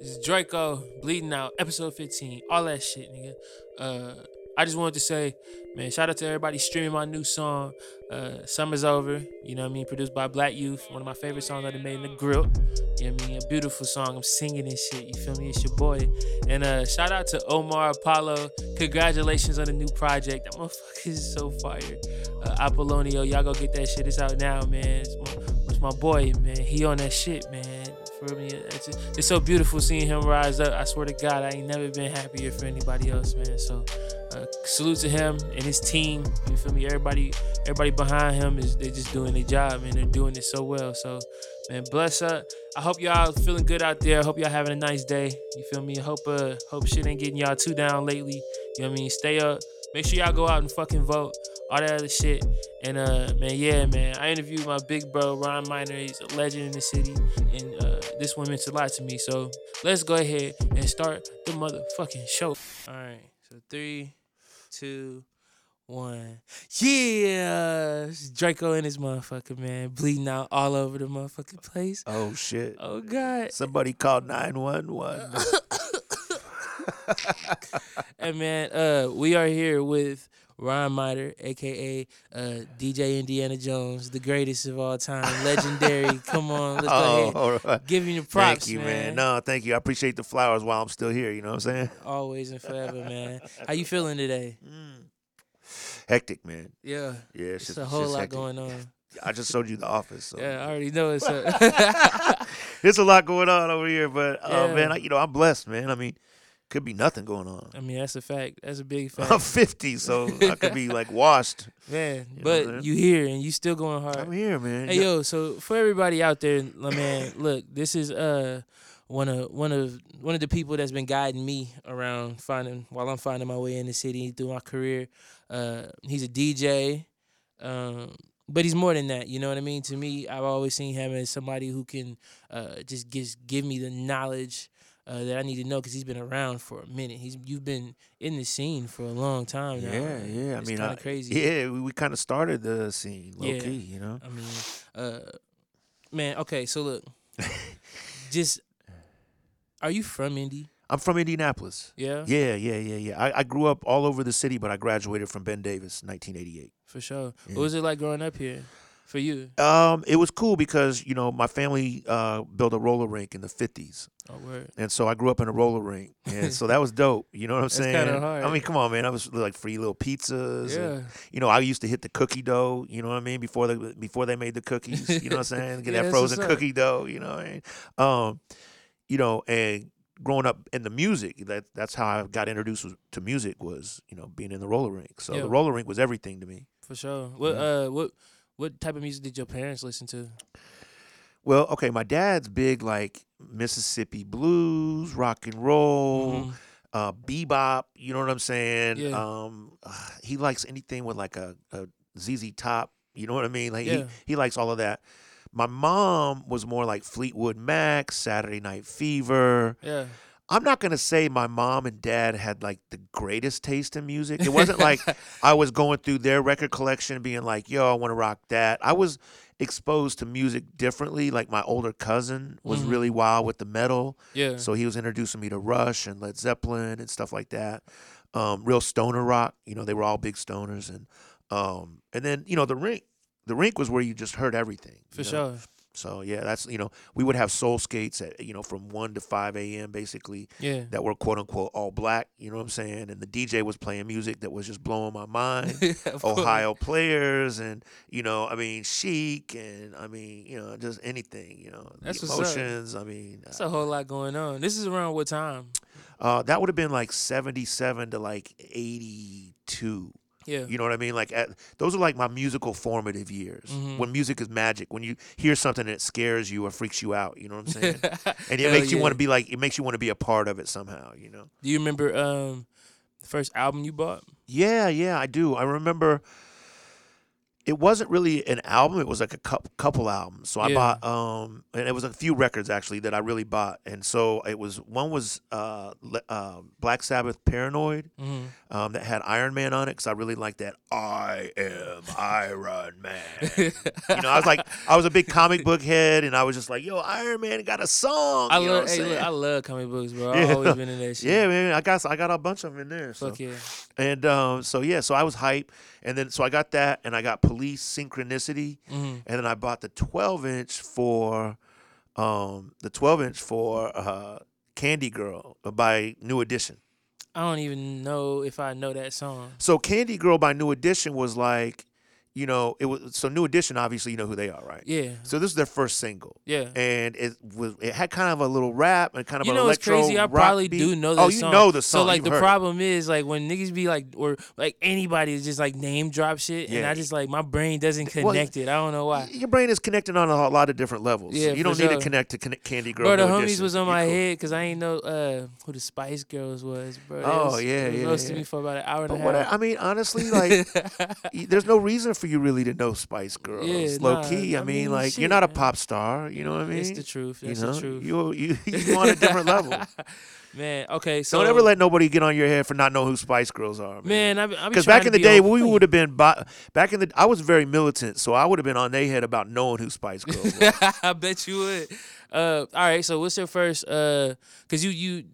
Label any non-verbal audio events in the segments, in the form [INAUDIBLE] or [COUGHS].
This is Draco bleeding out, episode 15, all that shit, nigga. Uh, I just wanted to say, man, shout out to everybody streaming my new song, uh, Summer's Over. You know what I mean? Produced by Black Youth, one of my favorite songs I done made in the grill. You know what I mean? A beautiful song. I'm singing and shit. You feel me? It's your boy. And uh, shout out to Omar Apollo. Congratulations on the new project. That motherfucker is so fire. Uh, Apolonio, y'all go get that shit. It's out now, man. It's my, it's my boy, man. He on that shit, man. For me, it's, it's so beautiful seeing him rise up. I swear to God, I ain't never been happier for anybody else, man. So, uh, salute to him and his team. You feel me? Everybody, everybody behind him is they're just doing their job, man. They're doing it so well. So, man, bless up. I hope y'all feeling good out there. I hope y'all having a nice day. You feel me? I hope uh, hope shit ain't getting y'all too down lately. You know what I mean? Stay up. Make sure y'all go out and fucking vote. All that other shit. And uh, man, yeah, man. I interviewed my big bro Ron Miner. He's a legend in the city, and uh, this one meant a lot to me. So let's go ahead and start the motherfucking show. All right. So three, two, one. Yeah, Draco and his motherfucker man bleeding out all over the motherfucking place. Oh shit. Oh God. Somebody called 911. [COUGHS] [LAUGHS] [LAUGHS] And man, uh, we are here with Ron Miter, aka uh, DJ Indiana Jones, the greatest of all time, legendary. [LAUGHS] Come on, let's go oh, ahead. all right. Give him the props, Thank you, man. man. No, thank you. I appreciate the flowers while I'm still here. You know what I'm saying? Always and forever, man. How you [LAUGHS] feeling today? Hectic, man. Yeah, Yeah, it's, it's just, a whole lot hectic. going on. I just showed you the office. So. Yeah, I already know it's a There's a lot going on over here, but oh Yeah. man, I, you know I'm blessed, man. I mean, could be nothing going on. I mean, that's a fact. That's a big [LAUGHS] fact. I'm 50, so I could be like washed. [LAUGHS] man. You know what I'm But you here and you still going hard. I'm here, man. Hey yo, so for everybody out there, la- man, [COUGHS] look, this is uh one of one of one of the people that's been guiding me around finding while I'm finding my way in the city through my career. Uh, he's a DJ, um, but he's more than that. You know what I mean? To me, I've always seen him as somebody who can uh just just give me the knowledge. Uh, that I need to know because he's been around for a minute. He's you've been in the scene for a long time now. Yeah, yeah. I mean, kinda crazy. Yeah, we, we kind of started the scene low Yeah. key, you know. I mean, uh, man. Okay, so look, [LAUGHS] just are you from Indy? I'm from Indianapolis. Yeah, Yeah, yeah, yeah, yeah. I, I grew up all over the city, but I graduated from Ben Davis, 1988. for sure. Yeah. What was it like growing up here for you? Um, it was cool because you know my family uh, built a roller rink in the 50s, Oh, word. and so I grew up in a roller rink, and so that was dope. You know what I'm [LAUGHS] That's saying? kinda hard. I mean, come on, man. I was like free little pizzas. and, Yeah, you know, I used to hit the cookie dough. You know what I mean? Before they before they made the cookies. You know what I'm [LAUGHS] saying? Get Yeah, that frozen cookie dough. You know what I mean? Um, you know, and growing up in the music, that that's how I got introduced to music was you know being in the roller rink. So Yeah. the roller rink was everything to me. for sure. What uh, what what type of music did your parents listen to? Well, okay, my dad's big like Mississippi blues, rock and roll, Mhm. uh, bebop. You know what I'm saying? Yeah. Um, [SIGHS] he likes anything with like a, a ZZ Top. You know what I mean? Like Yeah. he, he likes all of that. My mom was more like Fleetwood Mac, Saturday Night Fever. Yeah, I'm not gonna say my mom and dad had like the greatest taste in music. It wasn't like [LAUGHS] I was going through their record collection being like, yo, I want to rock that. I was exposed to music differently. Like my older cousin was Mhm. really wild with the metal. yeah, So he was introducing me to Rush and Led Zeppelin and stuff like that. Um, real stoner rock. You know, they were all big stoners and um and then, you know, the rink the rink was where you just heard everything. for you know? sure. So yeah, that's you know, we would have soul skates at you know, from one to five AM basically Yeah, that were quote unquote all black, you know what I'm saying? And the DJ was playing music that was just blowing my mind. [LAUGHS] Course. Ohio players and you know, I mean Chic and I mean, you know, just anything, you know. That's the what's up. emotions. I mean That's a whole lot going on. This is around what time? uh, that would have been like seventy seven to like eighty two. Yeah, You know what I mean? Like at, those are like my musical formative years. Mhm. When music is magic. When you hear something that scares you or freaks you out, you know what I'm saying? [LAUGHS] and it makes you want to be like it makes you want to be a part of it somehow, you know. Do you remember um the first album you bought? Yeah, yeah, I do. I remember it wasn't really an album. It was like a cou- couple albums. So I Yeah. bought um, and it was a few records actually that I really bought. And so it was one was uh, uh Black Sabbath Paranoid hmm um, that had Iron Man on it because I really liked that I am Iron Man. [LAUGHS] you know, I was like, I was a big comic book head, and I was just like, yo, Iron Man got a song. I you know love, hey, look. I love comic books, bro. Yeah. I've always been in that [LAUGHS] shit. yeah, man, I got I got a bunch of them in there. So. Fuck yeah. And um, so yeah, so I was hype, and then so I got that, and I got Police Synchronicity, hmm and then I bought the 12 inch for, um, the 12 inch for uh, Candy Girl by New Edition. I don't even know if I know that song. So Candy Girl by New Edition was like, you know, it was so New Edition. Obviously, you know who they are, right? Yeah. So this is their first single, Yeah. and it was it had kind of a little rap and kind of You an know what's electro crazy? I probably beat. do know this Oh, you song. know the song. So like You've the problem is like when niggas be like or like anybody is just like name drop shit and I just like my brain doesn't Well, connect it. I don't know why. Your brain is connected on a lot of different levels. Yeah, you don't need sure. to connect to Can- Candy Girl. Bro, the New homies Edition. was on You're my cool. head because I ain't know uh, who the Spice Girls was, bro. They Oh, was, yeah, yeah, roasting yeah. me for about an hour and But a I, half. I mean, honestly, like, [LAUGHS] there's no reason for you really to know Spice Girls. Yeah, Low nah, key, I, I mean, mean, like, you're not a pop star. You know what I mean? It's the truth. you That's know, the truth. you [LAUGHS] you you on a different level. [LAUGHS] Man, okay, so Don't ever let nobody get on your head for not knowing who Spice Girls are, man. man, I, be- Because back in the day, we would have been bo- back in the. I was very militant, so I would have been on their head about knowing who Spice Girls. [LAUGHS] I bet you would. Uh, all right. So what's your first? Uh, cause you you,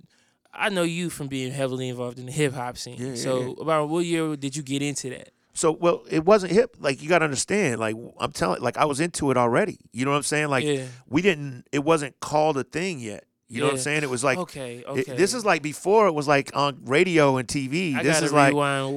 I know you from being heavily involved in the hip hop scene. Yeah, yeah, so yeah. about what year did you get into that? So, well, it wasn't hip. Like you got to understand. Like I'm telling, like I was into it already. You know what I'm saying? Like yeah. we didn't. It wasn't called a thing yet. You know what I'm saying? It was like okay. it- Okay. this is like before it was like on radio and TV. I this is like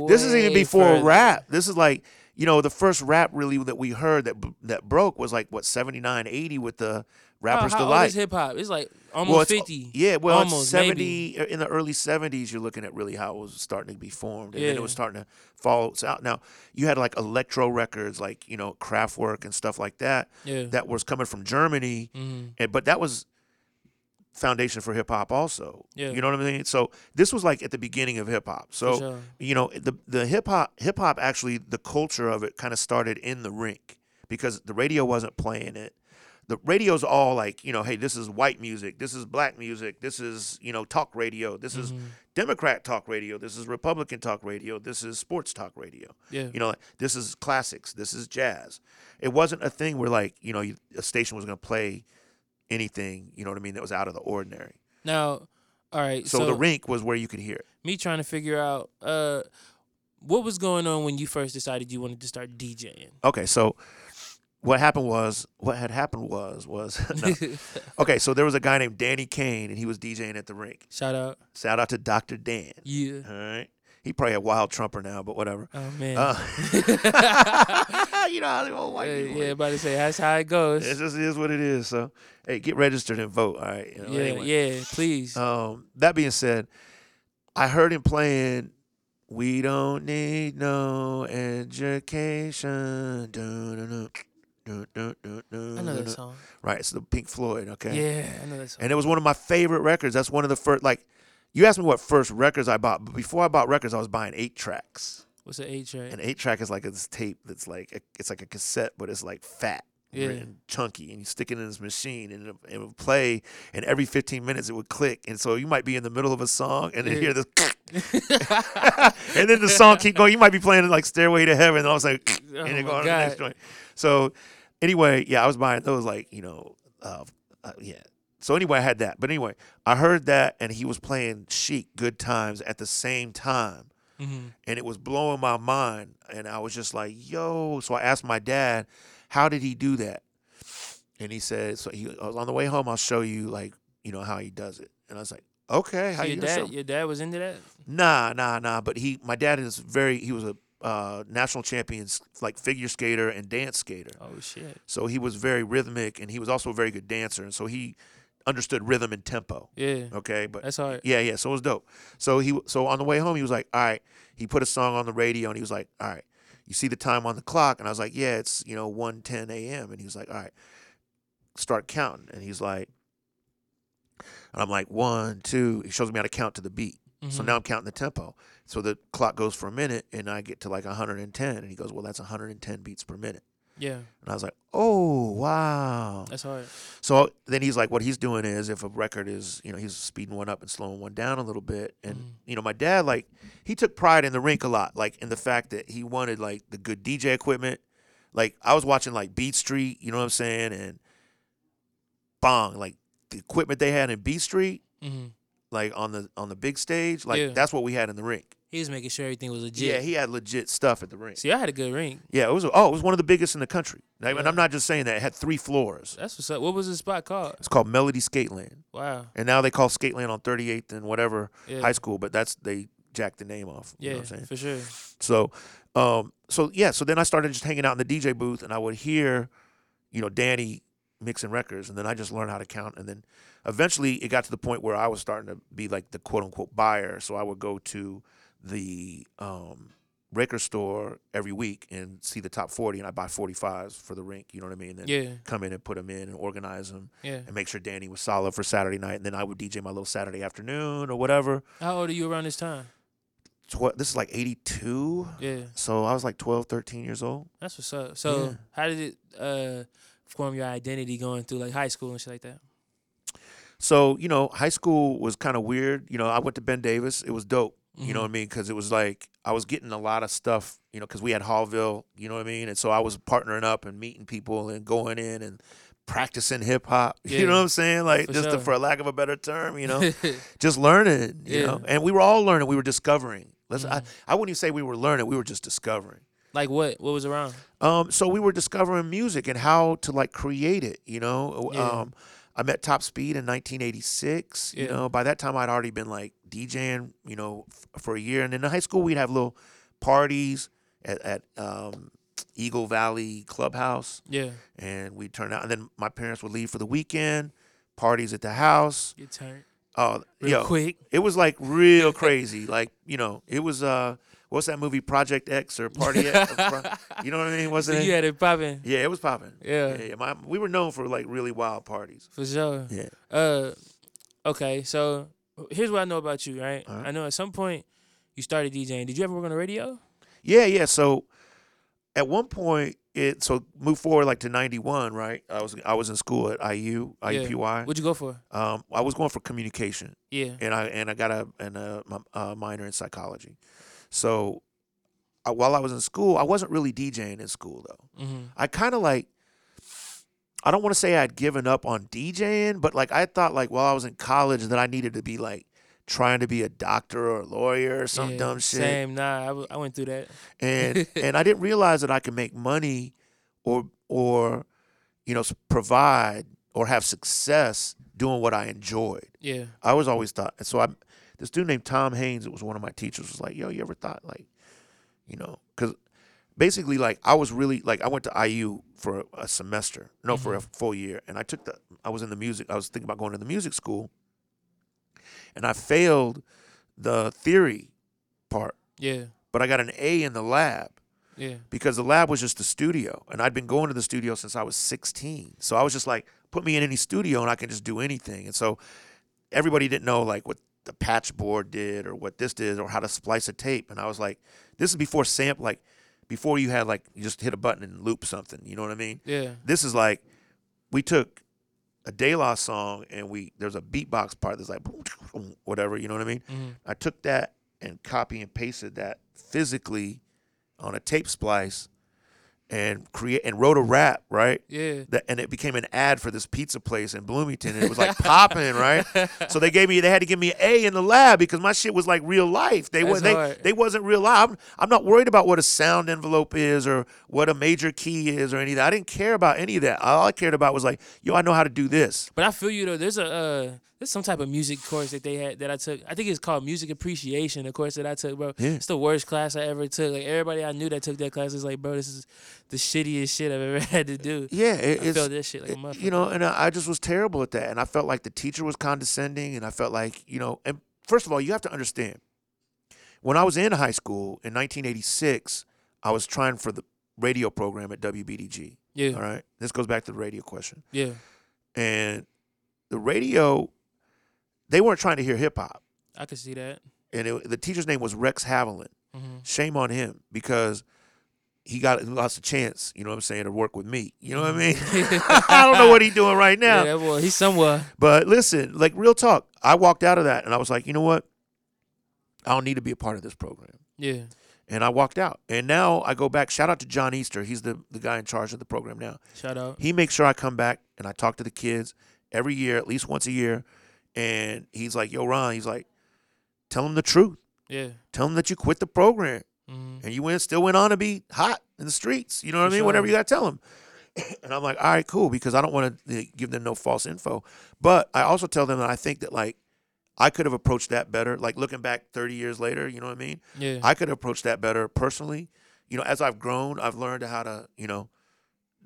this is even before further. rap. This is like you know the first rap really that we heard that that broke was like what 79, 80 with the Rappers how, how Delight. Old is hip hop? It's like almost well, it's, fifty. Yeah, well, Almost, 70 in the early 70s you're looking at really how it was starting to be formed and then it was starting to fall out. Now, you had like electro records like, you know, Kraftwerk and stuff like that Yeah. that was coming from Germany, hmm and but that was foundation for hip hop also. Yeah. You know what I mean? So this was like at the beginning of hip hop. So sure. you know the the hip hop hip hop actually the culture of it kind of started in the rink because the radio wasn't playing it. The radio's all like you know, hey, this is white music, this is black music, this is you know talk radio, this is Mhm. Democrat talk radio, this is Republican talk radio, this is sports talk radio. Yeah. You know, this is classics, this is jazz. It wasn't a thing where like you know a station was going to play anything you know what I mean that was out of the ordinary. Now, all right. So, So, the rink was where you could hear it. me trying to figure out uh, what was going on when you first decided you wanted to start DJing. Okay, so what happened was what had happened was was [LAUGHS] no. [LAUGHS] okay. So there was a guy named Danny Kane, and he was DJing at the rink. Shout out. Shout out to Dr. Dan. Yeah. All right, he probably a wild trumper now, but whatever. Oh man. Uh, [LAUGHS] you know how the old white yeah, people. yeah, about to say that's how it goes. It just is what it is. So hey, get registered and vote. All right. You know, yeah, anyway. yeah, please. Um, that being said, I heard him playing We Don't Need No Education. I know that song. Right, it's the Pink Floyd, okay? Yeah, I know that song. And it was one of my favorite records. That's one of the first like you asked me what first records I bought, but before I bought records, I was buying eight tracks. What's the eight track? An eight track is like this tape that's like a, it's like a cassette, but it's like fat Yeah. and chunky, and you stick it in this machine, and it, it would play, and every 15 minutes it would click, and so you might be in the middle of a song, and then Yeah. hear this, [LAUGHS] and then the song keep going. You might be playing like Stairway to Heaven, and all of a sudden, Oh [LAUGHS] and it oh my go on to the next joint. So anyway, yeah, I was buying those like you know, uh, uh, yeah. So anyway, I had that, but anyway, I heard that, and he was playing Chic, Good Times at the same time. Mhm. and it was blowing my mind. And i was just like yo. So i asked my dad how did he do that? And he said so he I was on the way home i'll show you like you know how he does it. And i was like okay how So you your show dad, your dad was into that. nah nah nah. But he my dad is very he was a uh, national champions like figure skater and dance skater Oh shit. so he was very rhythmic and he was also a very good dancer and so he understood rhythm and tempo Yeah, okay but that's hard. yeah, yeah. So it was dope. So he so on the way home he was like, all right. He put a song on the radio and he was like, all right. You see the time on the clock? And I was like, yeah, it's you know 1:10 a.m. And he was like, all right, start counting. And he's like, and I'm like one, two. He shows me how to count to the beat. So Mhm. now I'm counting the tempo. So the clock goes for a minute, and I get to like 110, and he goes, "Well, that's 110 beats per minute." Yeah, And I was like, "Oh, wow." that's hard. So then he's like, what he's doing is if a record is, you know, he's speeding one up and slowing one down a little bit. And, Mhm. you know, my dad, like, he took pride in the rink a lot, like, in the fact that he wanted, like, the good DJ equipment. Like, I was watching, like, Beat Street, you know what I'm saying? And Bong, like, the equipment they had in Beat Street, Mm hmm like, on the on the big stage, like, Yeah. that's what we had in the rink. He was making sure everything was legit. Yeah, he had legit stuff at the rink. See, I had a good ring. Yeah, it was, oh, it was one of the biggest in the country. Like, And I'm not just saying that. It had three floors. That's what's up. What was the spot called? It's called Melody Skateland. Wow. And now they call Skateland on 38th and whatever Yeah. high school, but that's they jacked the name off. You Yeah, know what I'm saying? for sure. So, um, so yeah, so then I started just hanging out in the DJ booth, and I would hear, you know, Danny mixing records, and then I just learned how to count, and then eventually it got to the point where I was starting to be like the quote unquote buyer. So I would go to the um, record store every week and see the top 40, and I buy 45s for the rink. You know what I mean? And then Yeah, come in and put them in and organize them yeah. and make sure Danny was solid for Saturday night, and then I would DJ my little Saturday afternoon or whatever. How old are you around this time? Tw- this is like 82. Yeah, So I was like 12, 13 years old. that's what's up. So, Yeah. how did it uh, form your identity going through like high school and shit like that? So, you know, high school was kind of weird. You know, I went to Ben Davis. It was dope. You know Mhm. what I mean? Because it was like I was getting a lot of stuff, you know, because we had Hallville, you know what I mean? And so I was partnering up and meeting people and going in and practicing hip hop. Yeah. [LAUGHS] You know what I'm saying? Like, For just to, for lack of a better term, you know, [LAUGHS] just learning, you Yeah. know? And we were all learning. We were discovering. Let's, I, Mhm. I wouldn't even say we were learning. We were just discovering. Like what? What was around? Um, so we were discovering music and how to like create it, you know. Yeah. Um, I met Top Speed in 1986. You know, by that time I'd already been like DJing, you know, f- for a year. And in high school we'd have little parties at, at um, Eagle Valley Clubhouse, Yeah, and we'd turn out. And then my parents would leave for the weekend, parties at the house. get turned Oh, real yo, quick. it was like real [LAUGHS] crazy. Like you know, it was uh, what's that movie Project X or Party X? [LAUGHS] you know what I mean? Wasn't it? you had it popping. Yeah, it was popping. Yeah, Yeah, yeah. My, we were known for like really wild parties. for sure. Yeah. Uh, okay. So here's what I know about you, right? Alright. I know at some point you started DJing. Did you ever work on the radio? Yeah, yeah. So at one point, it so move forward like to ninety one, right? I was I was in school at IU IUPUI. What'd you go for? Um, I was going for communication, Yeah. and I and I got a and a, a minor in psychology. So I, while I was in school, I wasn't really DJing in school though. Mm-hmm. I kind of like. I don't want to say I'd given up on DJing, but like I thought, like while I was in college, that I needed to be like trying to be a doctor or a lawyer or some yeah, dumb shit. Same. Nah, I, w- I went through that. and [LAUGHS] and I didn't realize that I could make money or or you know provide or have success doing what I enjoyed. Yeah. I was always thought, and so I this dude named Tom Haynes, it was one of my teachers, was like, "Yo, you ever thought like, you know, because basically like I was really like I went to IU for a, semester, no, for mm-hmm. a full year, and I took the I was in the music. I was thinking about going to the music school, and I failed the theory part, Yeah. but I got an A in the lab Yeah. because the lab was just the studio and I'd been going to the studio since I was 16. So I was just like, put me in any studio and I can just do anything. And so everybody didn't know like what the patch board did or what this did or how to splice a tape. And I was like, this is before sample, like before you had like, you just hit a button and loop something. You know what I mean? Yeah. This is like, we took a De La song and we, there's a beatbox part that's like, whatever, you know what I mean? Mm-hmm. I took that and copy and pasted that physically on a tape splice and create and wrote a rap, right? Yeah. That and it became an ad for this pizza place in Bloomington and it was like popping, right? [LAUGHS] So they gave me they had to give me an A in the lab because my shit was like real life. They was they they wasn't real life. I'm, I'm not worried about what a sound envelope is or what a major key is or any of that. I didn't care about any of that. All I cared about was like, yo, I know how to do this. But I feel you though. There's a uh, there's some type of music course that they had that I took. I think it's called music appreciation. The course that I took, bro. Yeah. It's the worst class I ever took. Like everybody I knew that took that class is like, bro, this is the shittiest shit I've ever [LAUGHS] had to do. Yeah, it, I it's felt this shit like a motherfucker. you know, and I I just was terrible at that, and I felt like the teacher was condescending, and I felt like you know, and first of all, you have to understand, when I was in high school in 1986, I was trying for the radio program at WBDG. Yeah. All right, this goes back to the radio question, Yeah. and the radio, they weren't trying to hear hip hop. I could see that. and it, the teacher's name was Rex Haviland. Mhm. Shame on him because he got lost a chance. You know what I'm saying to work with me. You know what I mean? [LAUGHS] [LAUGHS] I don't know what he's doing right now. Yeah, boy, he's somewhere. But listen, like real talk, I walked out of that and I was like, you know what? I don't need to be a part of this program. Yeah. And I walked out. And now I go back. Shout out to John Easter. He's the, the guy in charge of the program now. Shout out. He makes sure I come back and I talk to the kids every year, at least once a year. And he's like, yo, Ron, he's like, tell them the truth. Yeah. Tell them that you quit the program hmm and you went still went on to be hot in the streets. You know what For I mean? Whatever you got to tell them. [COUGHS] and I'm like, all right, cool, because I don't want to give them no false info. But I also tell them that I think that like I could have approached that better. Like looking back 30 years later, you know what I mean? Yeah. I could have approached that better personally. You know, as I've grown, I've learned how to, you know,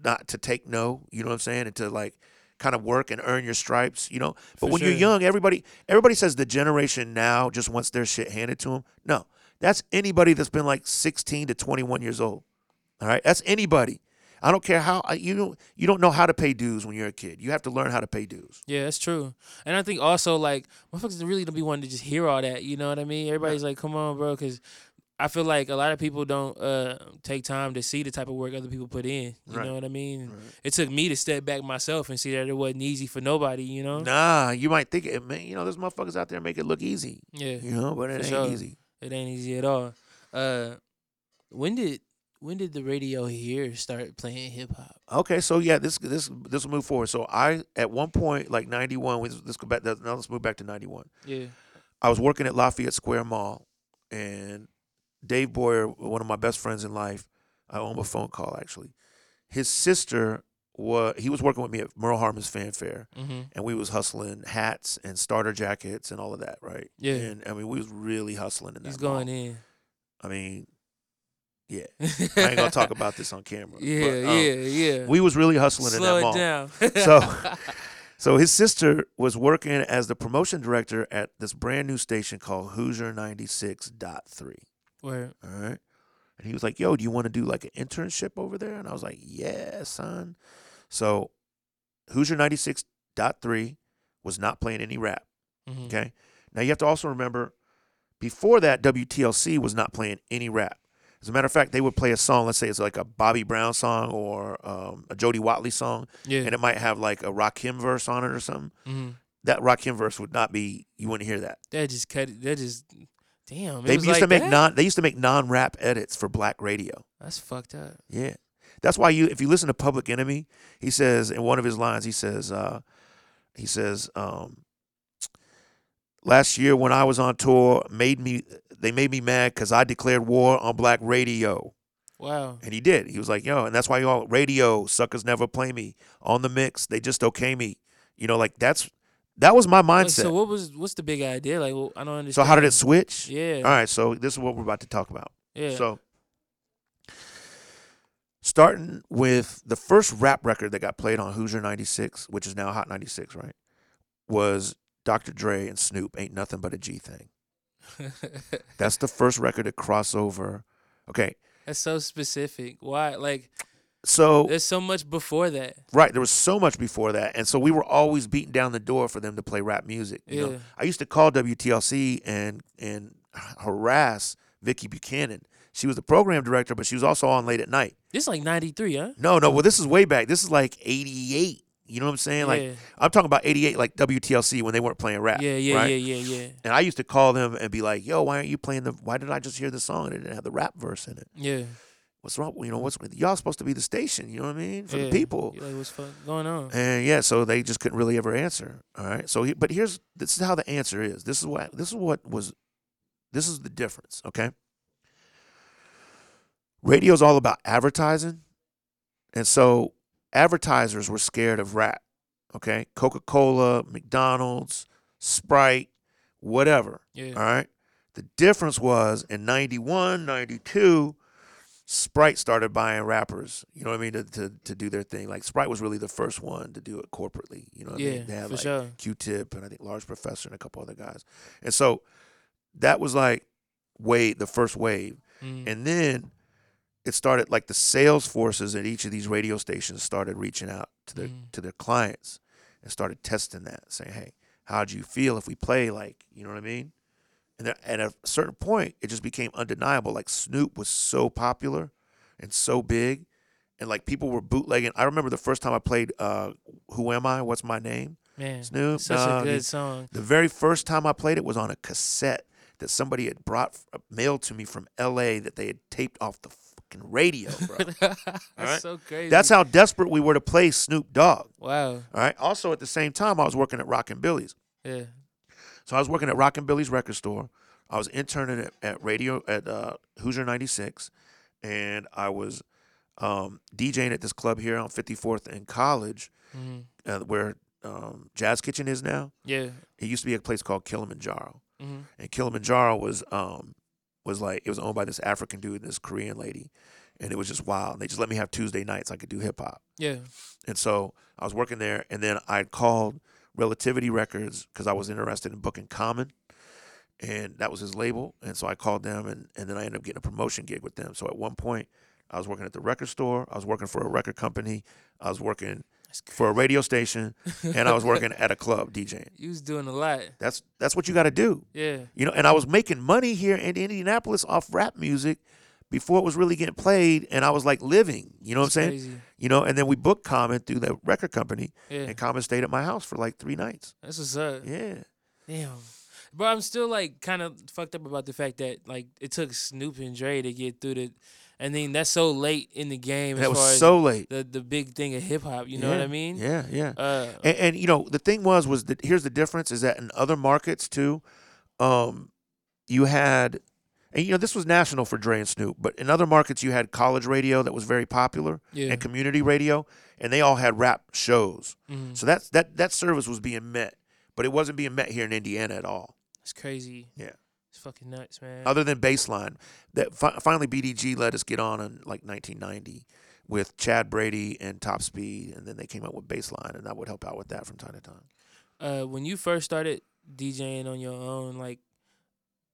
not to take no, you know what I'm saying, and to like kind of work and earn your stripes, you know. But For when you're young, everybody everybody says the generation now just wants their shit handed to them. No. That's anybody that's been like 16 to 21 years old. All right? That's anybody. I don't care how you don't you don't know how to pay dues when you're a kid. You have to learn how to pay dues. Yeah, that's true. And I think also like motherfuckers really don't be wanting to just hear all that. You know what I mean? Everybody's like, "Come on, bro," because I feel like a lot of people don't uh, take time to see the type of work other people put in. You Right. know what I mean? Right. It took me to step back myself and see that it wasn't easy for nobody. You know? Nah, you might think it, man, you know, there's motherfuckers out there make it look easy. Yeah, You know, but it ain't sure. easy. it ain't easy at all. Uh, when did when did the radio here start playing hip hop? Okay, so yeah, this this this will move forward. So I at one point like ninety one. Let's go back. Now let's move back to ninety one. Yeah. I was working at Lafayette Square Mall, and Dave Boyer, one of my best friends in life, I owe him a phone call actually. His sister was he was working with me at Merle Harmon's Fanfare, Mm-hmm. and we was hustling hats and starter jackets and all of that, right? Yeah. And I mean, we was really hustling in that. He's going mall. in. I mean, yeah. [LAUGHS] I ain't gonna talk about this on camera. Yeah, but, um, yeah, yeah. We was really hustling Slow in that mall. it down. So- [LAUGHS] So his sister was working as the promotion director at this brand new station called Hoosier 96.3. Word. All right. And he was like, Yo, do you want to do like an internship over there? And I was like, Yeah, son. So Hoosier 96.3 was not playing any rap. Mhm. Okay. Now you have to also remember before that, WTLC was not playing any rap. As a matter of fact, they would play a song, let's say it's like a Bobby Brown song or um, a Jody Watley song, Yeah. and it might have like a Rakim verse on it or something. hmm That Rakim verse would not be, you wouldn't hear that. That just cut it. That just damn. They used like to make that? non they used to make non rap edits for black radio. That's fucked up. Yeah. That's why you if you listen to Public Enemy, he says in one of his lines, he says, uh, he says, um, last year when I was on tour, made me they made me mad because I declared war on black radio. Wow. And he did. He was like, yo, and that's why y'all radio suckers never play me. On the mix, they just okay me. You know, like that's that was my mindset. So what was what's the big idea? Like well, I don't understand. So how did it switch? Yeah. All right, so this is what we're about to talk about. Yeah. So, starting with the first rap record that got played on Hoosier 96, which is now Hot 96, right? Was Dr. Dre and Snoop Ain't Nothing But a G Thing. [LAUGHS] That's the first record to cross over. Okay, That's so specific. Why? Like so, there's so much before that. right, there was so much before that. And so we were always beating down the door for them to play rap music. You know, Yeah. I used to call WTLC and, and harass Vicky Buchanan. She was the program director, but she was also on late at night. This is like '93, huh? No, no. Well, this is way back. This is like '88. You know what I'm saying? Like yeah. I'm talking about '88, like WTLC when they weren't playing rap. Yeah, yeah, right? yeah, yeah, yeah, And I used to call them and be like, "Yo, why aren't you playing the? Why did I just hear the song and it didn't have the rap verse in it? yeah. What's wrong? You know, what's y'all supposed to be the station? You know what I mean for yeah. the people." Like, what's going on? And yeah, so they just couldn't really ever answer. All right. So, he, but here's this is how the answer is. This is what this is what was. This is the difference. Okay. Radio's all about advertising, and so advertisers were scared of rap. Okay, Coca Cola, McDonald's, Sprite, whatever. Yeah. All right. The difference was in 91, 92, Sprite started buying rappers, you know what I mean, to, to, to do their thing. Like Sprite was really the first one to do it corporately. You know what I Yeah, mean? They had for like sure. Q Tip and I think Large Professor and a couple other guys. And so that was like wave the first wave. Mm. And then it started like the sales forces at each of these radio stations started reaching out to their Mhm. to their clients and started testing that, saying, Hey, how'd you feel if we play like, you know what I mean? And then at a certain point, it just became undeniable. Like Snoop was so popular and so big, and like people were bootlegging. I remember the first time I played uh, "Who Am I? What's My Name." Man, Snoop such Dogg a good song. The very first time I played it was on a cassette that somebody had brought uh, mailed to me from L.A. that they had taped off the fucking radio, bro. [LAUGHS] That's right. so crazy. That's how desperate we were to play Snoop Dogg. wow. All right. Also, at the same time, I was working at Rockin' Billy's. Yeah. So I was working at Rockin' Billy's record store. I was interning at, at radio at uh, Hoosier 96, and I was um, DJing at this club here on 54th and College, hmm uh, where um, Jazz Kitchen is now. Yeah. It used to be a place called Kilimanjaro, hmm and Kilimanjaro was um, was like it was owned by this African dude and this Korean lady, and it was just wild. They just let me have Tuesday nights. I could do hip hop. Yeah. And so I was working there, and then I called Relativity Records because I was interested in booking Common, and that was his label. And so I called them, and, and then I ended up getting a promotion gig with them. So at one point, I was working at the record store, I was working for a record company, I was working for a radio station, [LAUGHS] and I was working at a club DJing. You was doing a lot. That's that's what you got to do, Yeah. you know. And I was making money here in Indianapolis off rap music before it was really getting played, and I was like living. You know what I'm saying? Crazy. You know, and then we booked Common through the record company, Yeah. and Common stayed at my house for like three nights. That's what's up. Yeah. Damn. But I'm still like kind of fucked up about the fact that like it took Snoop and Dre to get through the, and then that's so late in the game That was as so late. the the big thing of hip hop. You know what I mean? Yeah, yeah. Uh, And, and you know, the thing was, was that here's the difference is that in other markets too, um, you had, and you know, this was national for Dre and Snoop, but in other markets you had college radio that was very popular yeah. and community radio, and they all had rap shows. Mhm. So that's that that service was being met, but it wasn't being met here in Indiana at all. It's crazy. Yeah. It's fucking nuts, man. other than baseline that fi- finally bdg let us get on in like 1990 with chad brady and top speed and then they came up with baseline and i would help out with that from time to time uh, when you first started DJing on your own, like,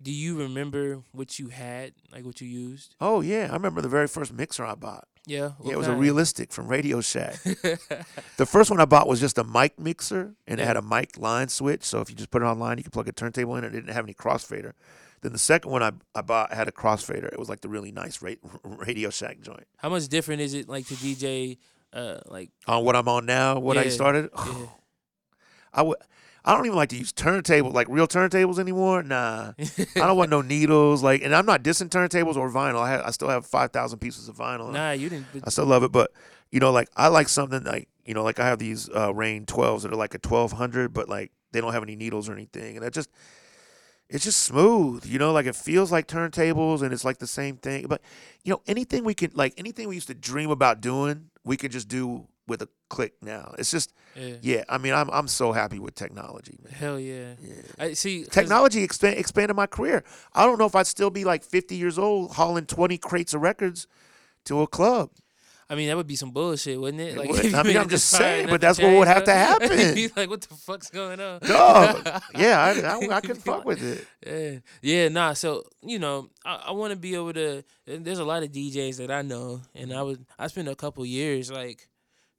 do you remember what you had, like what you used? oh yeah i remember the very first mixer i bought Yeah. yeah it was a realistic from radio shack [LAUGHS] the first one i bought was just a mic mixer and it had a mic line switch so if you just put it online you could plug a turntable in it didn't have any crossfader then the second one I, I bought had a crossfader. It was like the really nice ra- Radio Shack joint. How much different is it, like, to DJ, uh, like, On what I'm on now, what I started, [SIGHS] yeah. I would. I don't even like to use turntables, like real turntables anymore. Nah, I don't want no [LAUGHS] needles. Like, and I'm not dissing turntables or vinyl. I have, I still have five thousand pieces of vinyl. nah, you didn't. I still love it, but you know, like I like something like you know, like I have these uh, Rane 12s that are like a 1200, but like they don't have any needles or anything, and that just it's just smooth. You know, like it feels like turntables, and it's like the same thing. But you know, anything we can like anything we used to dream about doing, we can just do with a click now. It's just Yeah. yeah. I mean, I'm I'm so happy with technology, man. Hell yeah. Yeah. I see. Technology expand, expanded my career. I don't know if I'd still be like 50 years old hauling 20 crates of records to a club. I mean, that would be some bullshit, wouldn't it? It Like, would. [LAUGHS] I mean, I'm just saying, but that's what would have to [LAUGHS] happen. Be like, what the fuck's going on? Dog. [LAUGHS] yeah, I, I, I could fuck with it. Yeah, yeah, nah. So you know, I, I want to be able to. and There's a lot of DJs that I know, and I was I spent a couple years like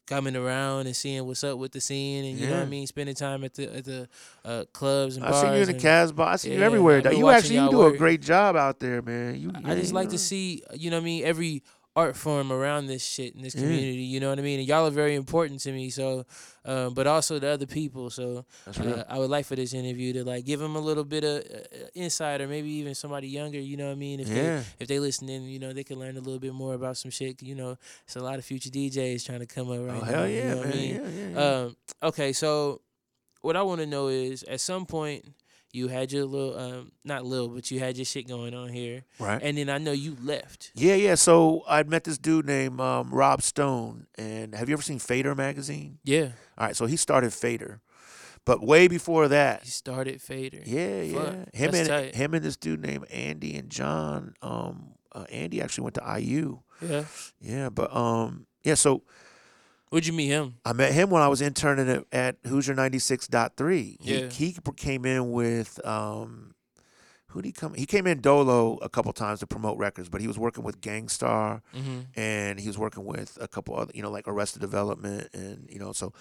coming around and seeing what's up with the scene, and you know what I mean, spending time at the at the uh, clubs and I bars. see you in the Casbah. I see you everywhere. I've dog. been You actually you do a great job out there, man. You, I just yeah, like to see, you know what I mean, every art form around this shit in this community. You know what I mean, and y'all are very important to me. So, um, but also the other people. So, uh, I would like for this interview to like give them a little bit of uh, insight, or maybe even somebody younger. You know what I mean? If they yeah. if they listening, you know, they can learn a little bit more about some shit. You know, it's a lot of future DJs trying to come up right Oh now. hell you yeah, know what I man. mean? Yeah, yeah, yeah. Um, okay, so what I want to know is, at some point, you had your little, um, not little, but you had your shit going on here, right. and then I know you left. yeah, yeah. So I'd met this dude named um, Rob Stone, and have you ever seen Fader magazine? Yeah, All right, so he started Fader, but way before that, he started Fader. Yeah, yeah. Fuck, Him that's and tight. him and this dude named Andy and John. Um, uh, Andy actually went to IU. Yeah. Yeah, but um, yeah. So Where'd you meet him? I met him when I was interning at, at Hoosier 96.3. He, Yeah. he came in with um, who did he come? He came in Dolo a couple times to promote records, but he was working with Gang Starr Mm-hmm. and he was working with a couple other, you know, like Arrested Development, and you know, so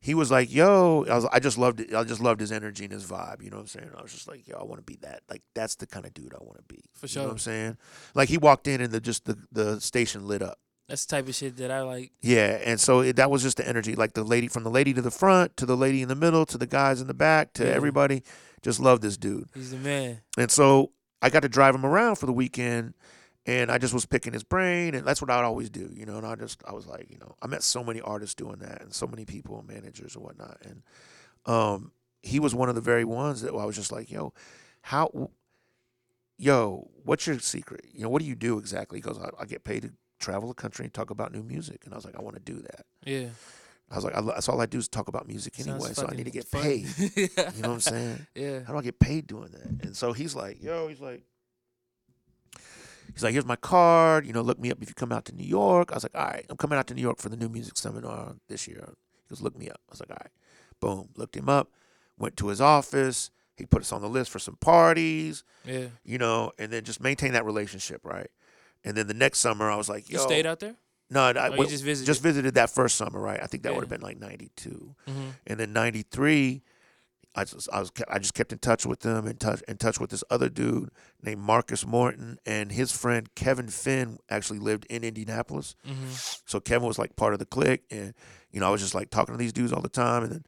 he was like, "Yo," I was, I just loved it. I just loved his energy and his vibe. You know what I'm saying? I was just like, "Yo, I want to be that. Like, that's the kind of dude I want to be." For sure. You know what. I'm saying? Like, he walked in and the just the the station lit up. That's the type of shit that I like. Yeah, and so it, that was just the energy. Like the lady from the lady to the front to the lady in the middle to the guys in the back to Yeah. everybody, just loved this dude. He's the man. And so I got to drive him around for the weekend and I just was picking his brain and that's what I'd always do, you know, and I just I was like, you know, I met so many artists doing that and so many people and managers and whatnot. And um he was one of the very ones that I was just like, yo, how yo, what's your secret? You know, what do you do exactly? Because I, I get paid to travel the country and talk about new music. And I was like, I want to do that. Yeah. I was like, I, that's all I do is talk about music Sounds anyway, so I need to get fun. paid. [LAUGHS] You know what I'm saying? [LAUGHS] yeah. How do I get paid doing that? And so he's like, yo, he's like, he's like, here's my card. You know, look me up if you come out to New York. I was like, all right, I'm coming out to New York for the new music seminar this year. He goes, look me up. I was like, all right, boom, looked him up, went to his office. He put us on the list for some parties, Yeah. you know, and then just maintain that relationship, right? And then the next summer, I was like, You yo, stayed out there? no, I, you wait, just visited? just visited that first summer, right? I think that Yeah. would have been like '92 Mm-hmm. and then '93, I just I was I just kept in touch with them and touch in touch with this other dude named Marcus Morton and his friend Kevin Finn actually lived in Indianapolis. Mm-hmm. So Kevin was like part of the clique, and you know I was just like talking to these dudes all the time, and then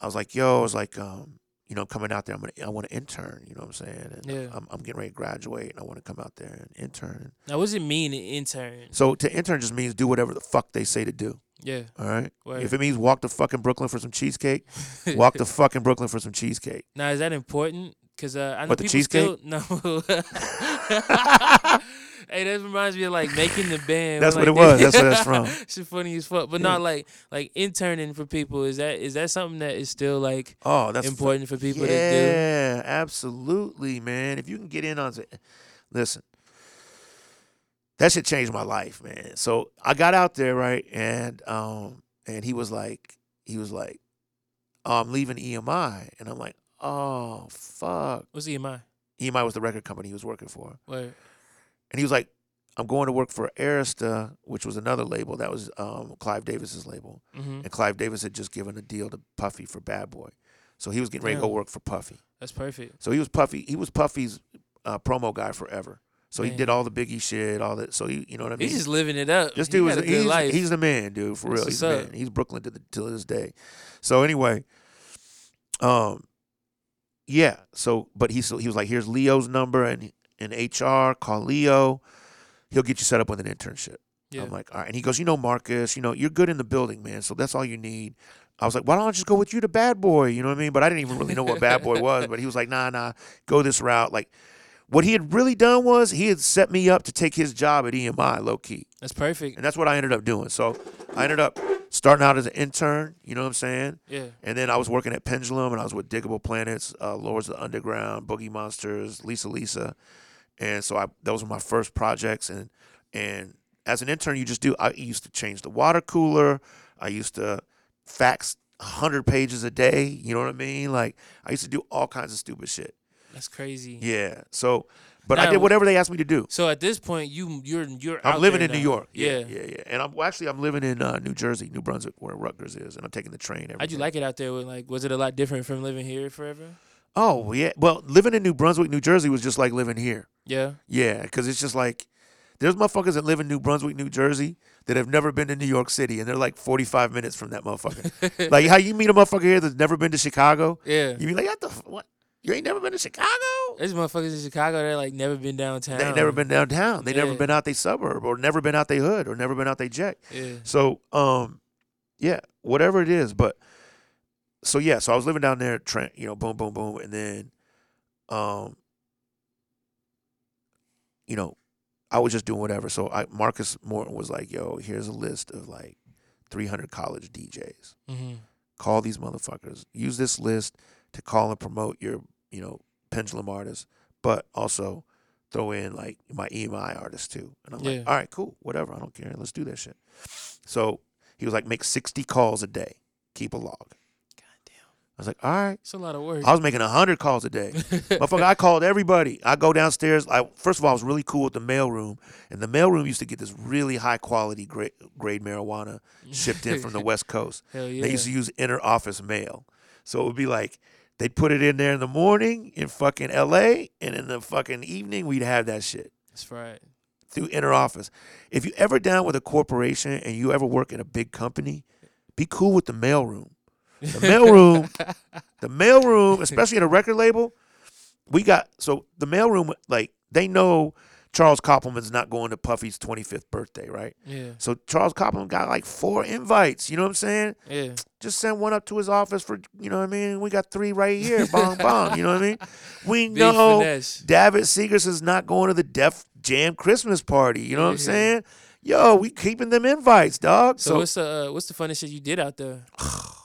I was like, yo, I was like, um, you know, coming out there, I'm gonna I want to intern, you know what I'm saying? And Yeah. I'm I'm getting ready to graduate, and I want to come out there and intern. Now, what does it mean to intern? So to intern just means do whatever the fuck they say to do. Yeah. All right. Word. If it means walk to fucking Brooklyn for some cheesecake, [LAUGHS] walk to fucking Brooklyn for some cheesecake. Now, is that important? Because uh, I know What, the people cheesecake? still [LAUGHS] no. [LAUGHS] hey, that reminds me of like making the band. That's when, what like, it was. That's where that's [LAUGHS] from. Shit funny as fuck, but Yeah. not like like interning for people. Is that is that something that is still like Oh, that's important for people to do? Yeah, absolutely, man. If you can get in on it, listen, that shit changed my life, man. So I got out there, right, and um, and he was like, he was like, oh, I'm leaving EMI, and I'm like, oh fuck. What's EMI? EMI was the record company he was working for, Word. And he was like, I'm going to work for Arista, which was another label that was um, Clive Davis's label, Mm-hmm. and Clive Davis had just given a deal to Puffy for Bad Boy, so he was getting ready to go work for Puffy. That's perfect. So he was Puffy. He was Puffy's uh, promo guy forever. So he did all the Biggie shit, all that. So he, you know what I mean. He's just living it up. this dude was a good he's, life. he's the man, dude, for That's real. He's the man. He's Brooklyn to the to this day. So anyway, um, yeah. So but he so he was like, here's Leo's number and in HR, call Leo. He'll get you set up with an internship. yeah. I'm like, all right. And he goes, you know, Marcus, you know, you're good in the building, man. So that's all you need. I was like, why don't I just go with you to Bad Boy? You know what I mean? But I didn't even really know what Bad Boy was. But he was like, nah, nah, go this route. Like, what he had really done was he had set me up to take his job at EMI, low key. That's perfect. And that's what I ended up doing. So I ended up starting out as an intern, you know what I'm saying? Yeah. And then I was working at Pendulum and I was with Diggable Planets, uh, Lords of the Underground, Boogie Monsters, Lisa Lisa. And so I those were my first projects and and as an intern you just do I used to change the water cooler. I used to fax 100 pages a day, you know what I mean? Like I used to do all kinds of stupid shit. That's crazy. Yeah. So but I did whatever they asked me to do. So at this point, you you're you're. I'm living in New. York. Yeah, Yeah. yeah, yeah. And I'm well, actually I'm living in uh, New Jersey, New Brunswick, where Rutgers is, and I'm taking the train. Every How'd you day. like it out there? With like, was it a lot different from living here forever? Oh yeah. Well, living in New Brunswick, New Jersey was just like living here. Yeah. Yeah, because it's just like there's motherfuckers that live in New Brunswick, New Jersey, that have never been to New York City, and they're like 45 minutes from that motherfucker. [LAUGHS] like how you meet a motherfucker here that's never been to Chicago, Yeah. you be like, what the what? You ain't never been to Chicago? There's motherfuckers in Chicago that like never been downtown. They ain't never been downtown. They never been out they suburb, or never been out they hood, or never been out they jet. Yeah. So, um, yeah, whatever it is, but so yeah, so I was living down there, Trent, you know, boom, boom, boom, and then, um, you know, I was just doing whatever. So I Marcus Morton was like, "Yo, here's a list of like 300 college DJs. Mm-hmm. Call these motherfuckers. Use this list to call and promote your, you know, pendulum artists, but also." Throw in like my EMI artists too, and I'm Yeah. like, all right, cool, whatever, I don't care, let's do that shit. So he was like, make 60 calls a day. Keep a log. I was like, all right. It's a lot of work. I was making a hundred calls a day. Motherfucker, I called everybody. I go downstairs. I first of all, I was really cool with the mail room, and the mail room used to get this really high quality grade, grade marijuana shipped in from the [LAUGHS] West Coast. Hell yeah. They used to use inter office mail, so it would be like they'd put it in there in the morning in fucking L.A. and in the fucking evening we'd have that shit That's right. through inter office. If you ever down with a corporation and you ever work in a big company, be cool with the mail room. The mail room, [LAUGHS] the mail room, especially at a record label, we got so the mail room like they know Charles Koppelman's not going to Puffy's 25th birthday, right? Yeah. So Charles Koppelman got like four invites. You know what I'm saying? Yeah. Just send one up to his office for you know what I mean. We got three right here. Bong [LAUGHS] bong. You know what I mean? We Big know finesse. David Seegers is not going to the Def Jam Christmas party. You know what I'm Yeah. saying? Yo, we keeping them invites, dog. So, So, what's the uh, what's the funnest shit you did out there? [SIGHS] [SIGHS] [SIGHS]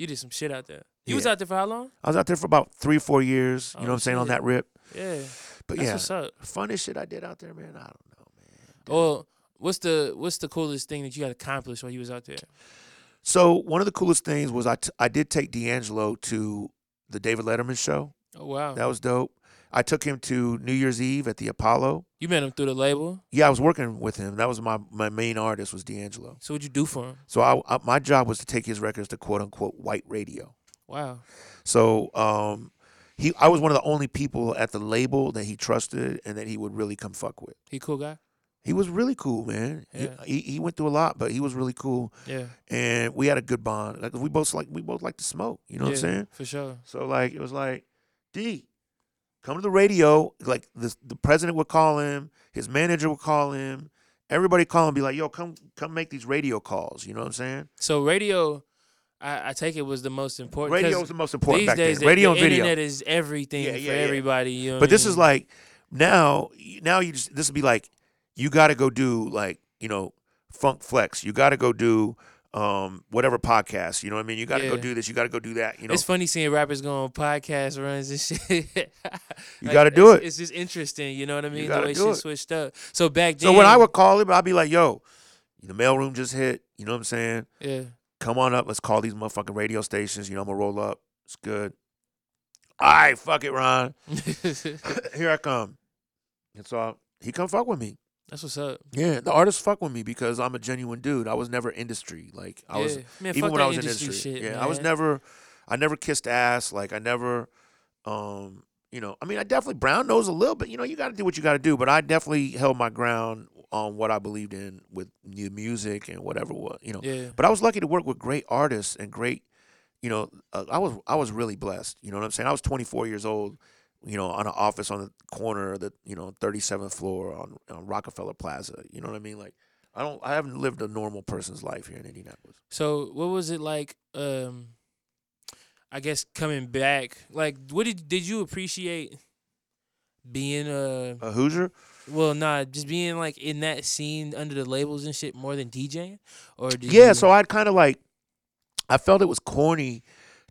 you did some shit out there. You was out there for how long? I was out there for about three, four years. You oh, know Oh, what I'm saying on that rip. Yeah. But That's yeah, what's up. funnest shit I did out there, man. I don't know, man. Well, what's the what's the coolest thing that you got accomplished while you was out there? So one of the coolest things was I, t- I did take D'Angelo to the David Letterman show. Oh wow. That was dope. I took him to New Year's Eve at the Apollo. you met him through the label. Yeah, I was working with him. That was my my main artist was D'Angelo. So what'd you do for him? So I, I my job was to take his records to quote unquote white radio. Wow. So um, he I was one of the only people at the label that he trusted and that he would really come fuck with. He cool guy? He was really cool, man. He- Yeah. He, he went through a lot, but he was really cool, Yeah. and we had a good bond. Like we both like we both like to smoke. You know what I'm Yeah, saying? For sure. So like it was like, D, come to the radio. Like the the president would call him, his manager would call him, everybody call him, be like, yo, come come make these radio calls. You know what I'm saying? So radio, I, I take it was the most important. Radio was the most important these back days then. Radio the, video. internet is everything Yeah, for yeah, yeah. everybody. You know But this is like now now you just this would be like you got to go do like you know funk flex. You got to go do um whatever podcast. You know what I mean? You got to go do this. You got to go do that. You know. It's funny seeing rappers go on podcast runs and [LAUGHS] shit. You gotta do it. It's just interesting, you know what I mean? The way do shit it. switched up. So back then, so when I would call him, I'd be like, "Yo, the mailroom just hit. You know what I'm saying? yeah, Come on up. Let's call these motherfucking radio stations. You know I'm gonna roll up. It's good. All right, fuck it, Ron. [LAUGHS] [LAUGHS] Here I come. And so He come fuck with me. That's what's up. Yeah, the artists fuck with me because I'm a genuine dude. I was never industry. Like I was yeah. man, even when I was in industry shit, yeah, I was never, I never kissed ass. Like I never, um, you know, I mean, I definitely brown nose a little bit. You know, you got to do what you got to do. But I definitely held my ground on what I believed in with new music and whatever was, you know. Yeah, But I was lucky to work with great artists and great, you know, uh, I was I was really blessed. You know what I'm saying? I was 24 years old. You know, on an office on the corner of the you know 37th floor on, on Rockefeller Plaza. You know what I mean? Like, I don't, I haven't lived a normal person's life here in Indianapolis. So what was it like? Um, I guess coming back, like, what did did you appreciate being a A Hoosier? well nah just being like in that scene under the labels and shit more than DJing or did Yeah, you, so I'd kind of like, I felt it was corny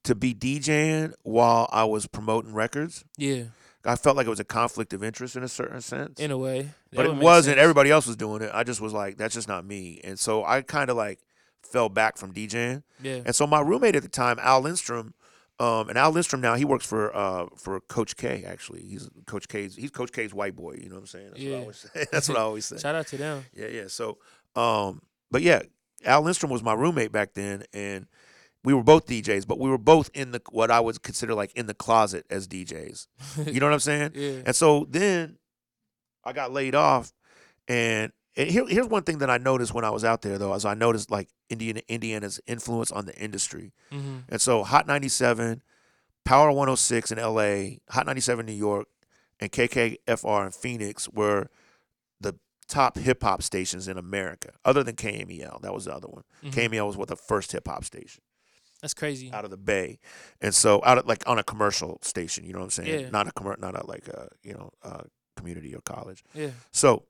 to be DJing while I was promoting records. yeah I felt like it was a conflict of interest in a certain sense. in a way That but it wasn't. sense. Everybody else was doing it. I just was like, that's just not me. And so I kind of like fell back from DJing. yeah And so my roommate at the time, Al Lindstrom, um, and Al Lindstrom now he works for uh, for Coach K. Actually, he's Coach K's. He's Coach K's white boy. You know what I'm saying? That's what I Yeah. always [LAUGHS] say. That's what I always say. [LAUGHS] shout out to them Yeah, yeah. So, um, but yeah, Al Lindstrom was my roommate back then, and we were both DJs, but we were both in the what I would consider like in the closet as DJs. [LAUGHS] You know what I'm saying? yeah And so then I got laid off, and, and here, here's one thing that I noticed when I was out there though, as I noticed like Indiana, Indiana's influence on the industry. hmm And so Hot 97, Power 106 in LA, Hot 97 New York, and KKFR in Phoenix were the top hip hop stations in America, other than KMEL. That was the other one. Mhm. KMEL was what the first hip hop station that's crazy out of the Bay, and so out of like on a commercial station. You know what I'm saying? Yeah. Not a commer- not a like a you know a community or college. yeah So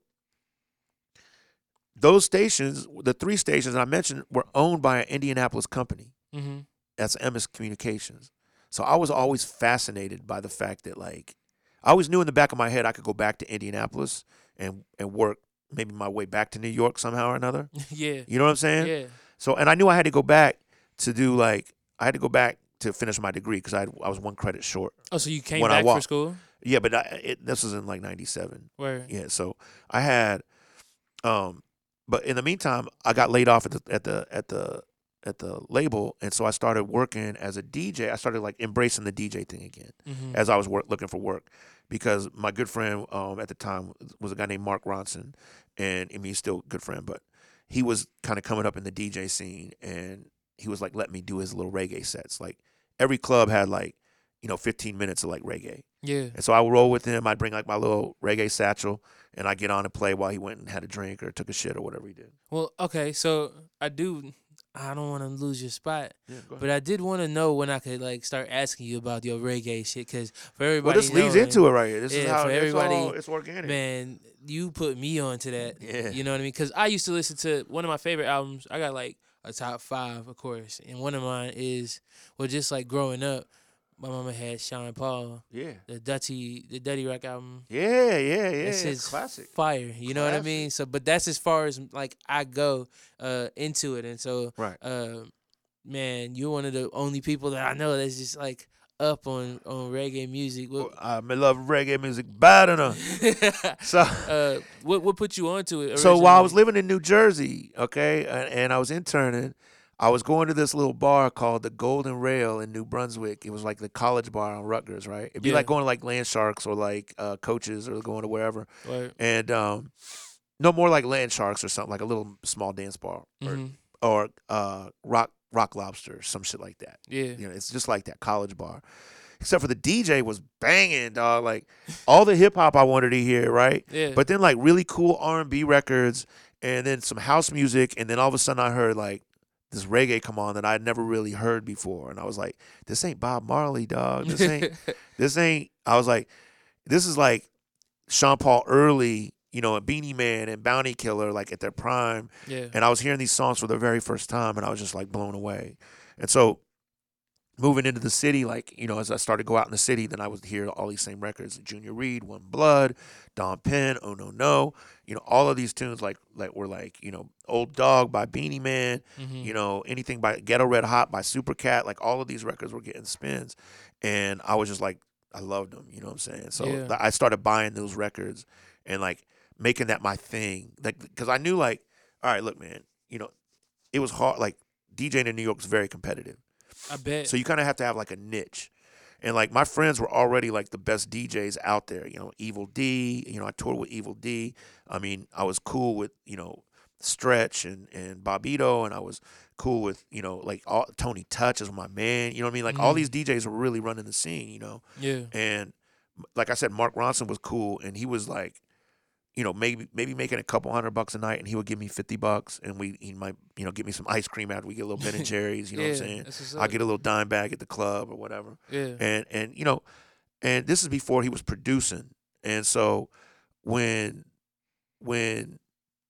those stations, the three stations I mentioned, were owned by an Indianapolis company. hmm That's Emmis Communications. So I was always fascinated by the fact that like I always knew in the back of my head I could go back to Indianapolis and and work maybe my way back to New York somehow or another. [LAUGHS] yeah You know what I'm saying? yeah So and I knew I had to go back to do like I had to go back to finish my degree because I I was one credit short. Oh, so you came When I back for school? Yeah, but I, it, this was in like '97. Where? Yeah, so I had, um, but in the meantime, I got laid off at the at the at the at the label, and so I started working as a DJ. I started like embracing the DJ thing again Mhm. as I was work, looking for work because my good friend um, at the time was a guy named Mark Ronson, and I mean he's still a good friend, but he was kind of coming up in the DJ scene, and he was like, let me do his little reggae sets. Like every club had like you know 15 minutes of like reggae. Yeah. And so I would roll with him. I'd bring like my little reggae satchel, and I'd get on and play while he went and had a drink or took a shit or whatever he did. Well, okay, so I do. I don't want to lose your spot, Yeah, but I did want to know when I could like start asking you about your reggae shit, cause for well, everybody, this leads into it right here. This is how for it's everybody, all, it's organic. Man, you put me onto that. Yeah. You know what I mean? Because I used to listen to one of my favorite albums. I got like a top five, of course, and one of mine is well, just like growing up, my mama had Sean Paul, Yeah. the Dutty, the Dutty Rock album. Yeah, yeah, yeah. It's his classic. fire. You know what I mean? So, but that's as far as like I go uh, into it, and so Right. uh, man, you're one of the only people that I know that's just like up on on reggae music. What, I love reggae music bad enough. [LAUGHS] So, uh, what what put you onto it? so while I was living in New Jersey, okay, and, and I was interning, I was going to this little bar called the Golden Rail in New Brunswick. It was like the college bar on Rutgers, right? It'd be Yeah. like going to like Land Sharks or like uh, coaches or going to wherever. Word. and um, no more like land sharks or something like a little small dance bar or, Mhm. or uh, rock rock lobster some shit like that. Yeah. You know, it's just like that college bar. Except for the DJ was banging, dog. Like all the hip hop I wanted to hear, right? Yeah. But then like really cool R and B records, and then some house music, and then all of a sudden I heard like this reggae come on that I'd never really heard before, and I was like, this ain't Bob Marley, dog. This ain't [LAUGHS] this ain't I was like, this is like Sean Paul early, you know, Beenie Man and Bounty Killer, like at their prime. yeah. And I was hearing these songs for the very first time and I was just like blown away. And so moving into the city, like, you know, as I started to go out in the city, then I would hear all these same records. Junior Reid, One Blood, Dawn Penn, Oh No No. You know, all of these tunes like like were like, you know, Old Dog by Beenie Man, Mhm. you know, anything by Ghetto Red Hot by Supercat, like all of these records were getting spins. And I was just like, I loved them, you know what I'm saying? So Yeah. I started buying those records and like making that my thing. Like, because I knew, like, all right, look, man, you know, it was hard. Like, DJing in New York was very competitive. I bet. So you kind of have to have like a niche. And like my friends were already like the best DJs out there. You know, Evil D. You know, I toured with Evil D. I mean, I was cool with you know Stretch and and Bobbito, and I was cool with you know like all, Tony Touch is my man. You know what I mean? Like all Mhm. these DJs were really running the scene. You know, yeah. and like I said, Mark Ronson was cool, and he was like, you know, maybe maybe making a couple hundred bucks a night, and he would give me fifty bucks, and we he might you know give me some ice cream after we get a little Ben and [LAUGHS] Jerry's. You know yeah. what I'm saying? I get a little dime bag at the club or whatever, Yeah. and and you know, and this is before he was producing, and so when when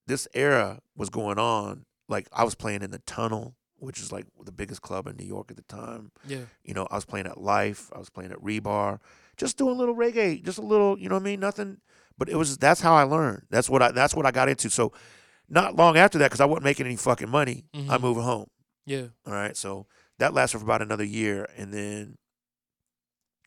this era was going on, like I was playing in the Tunnel, which is like the biggest club in New York at the time. Yeah. You know, I was playing at Life, I was playing at Rebar, just doing a little reggae, just a little, you know what I mean? Nothing, but it was that's how I learned. That's what I that's what I got into. So not long after that, because I wasn't making any fucking money, I Mhm. moved home. Yeah. All right, so that lasted for about another year, and then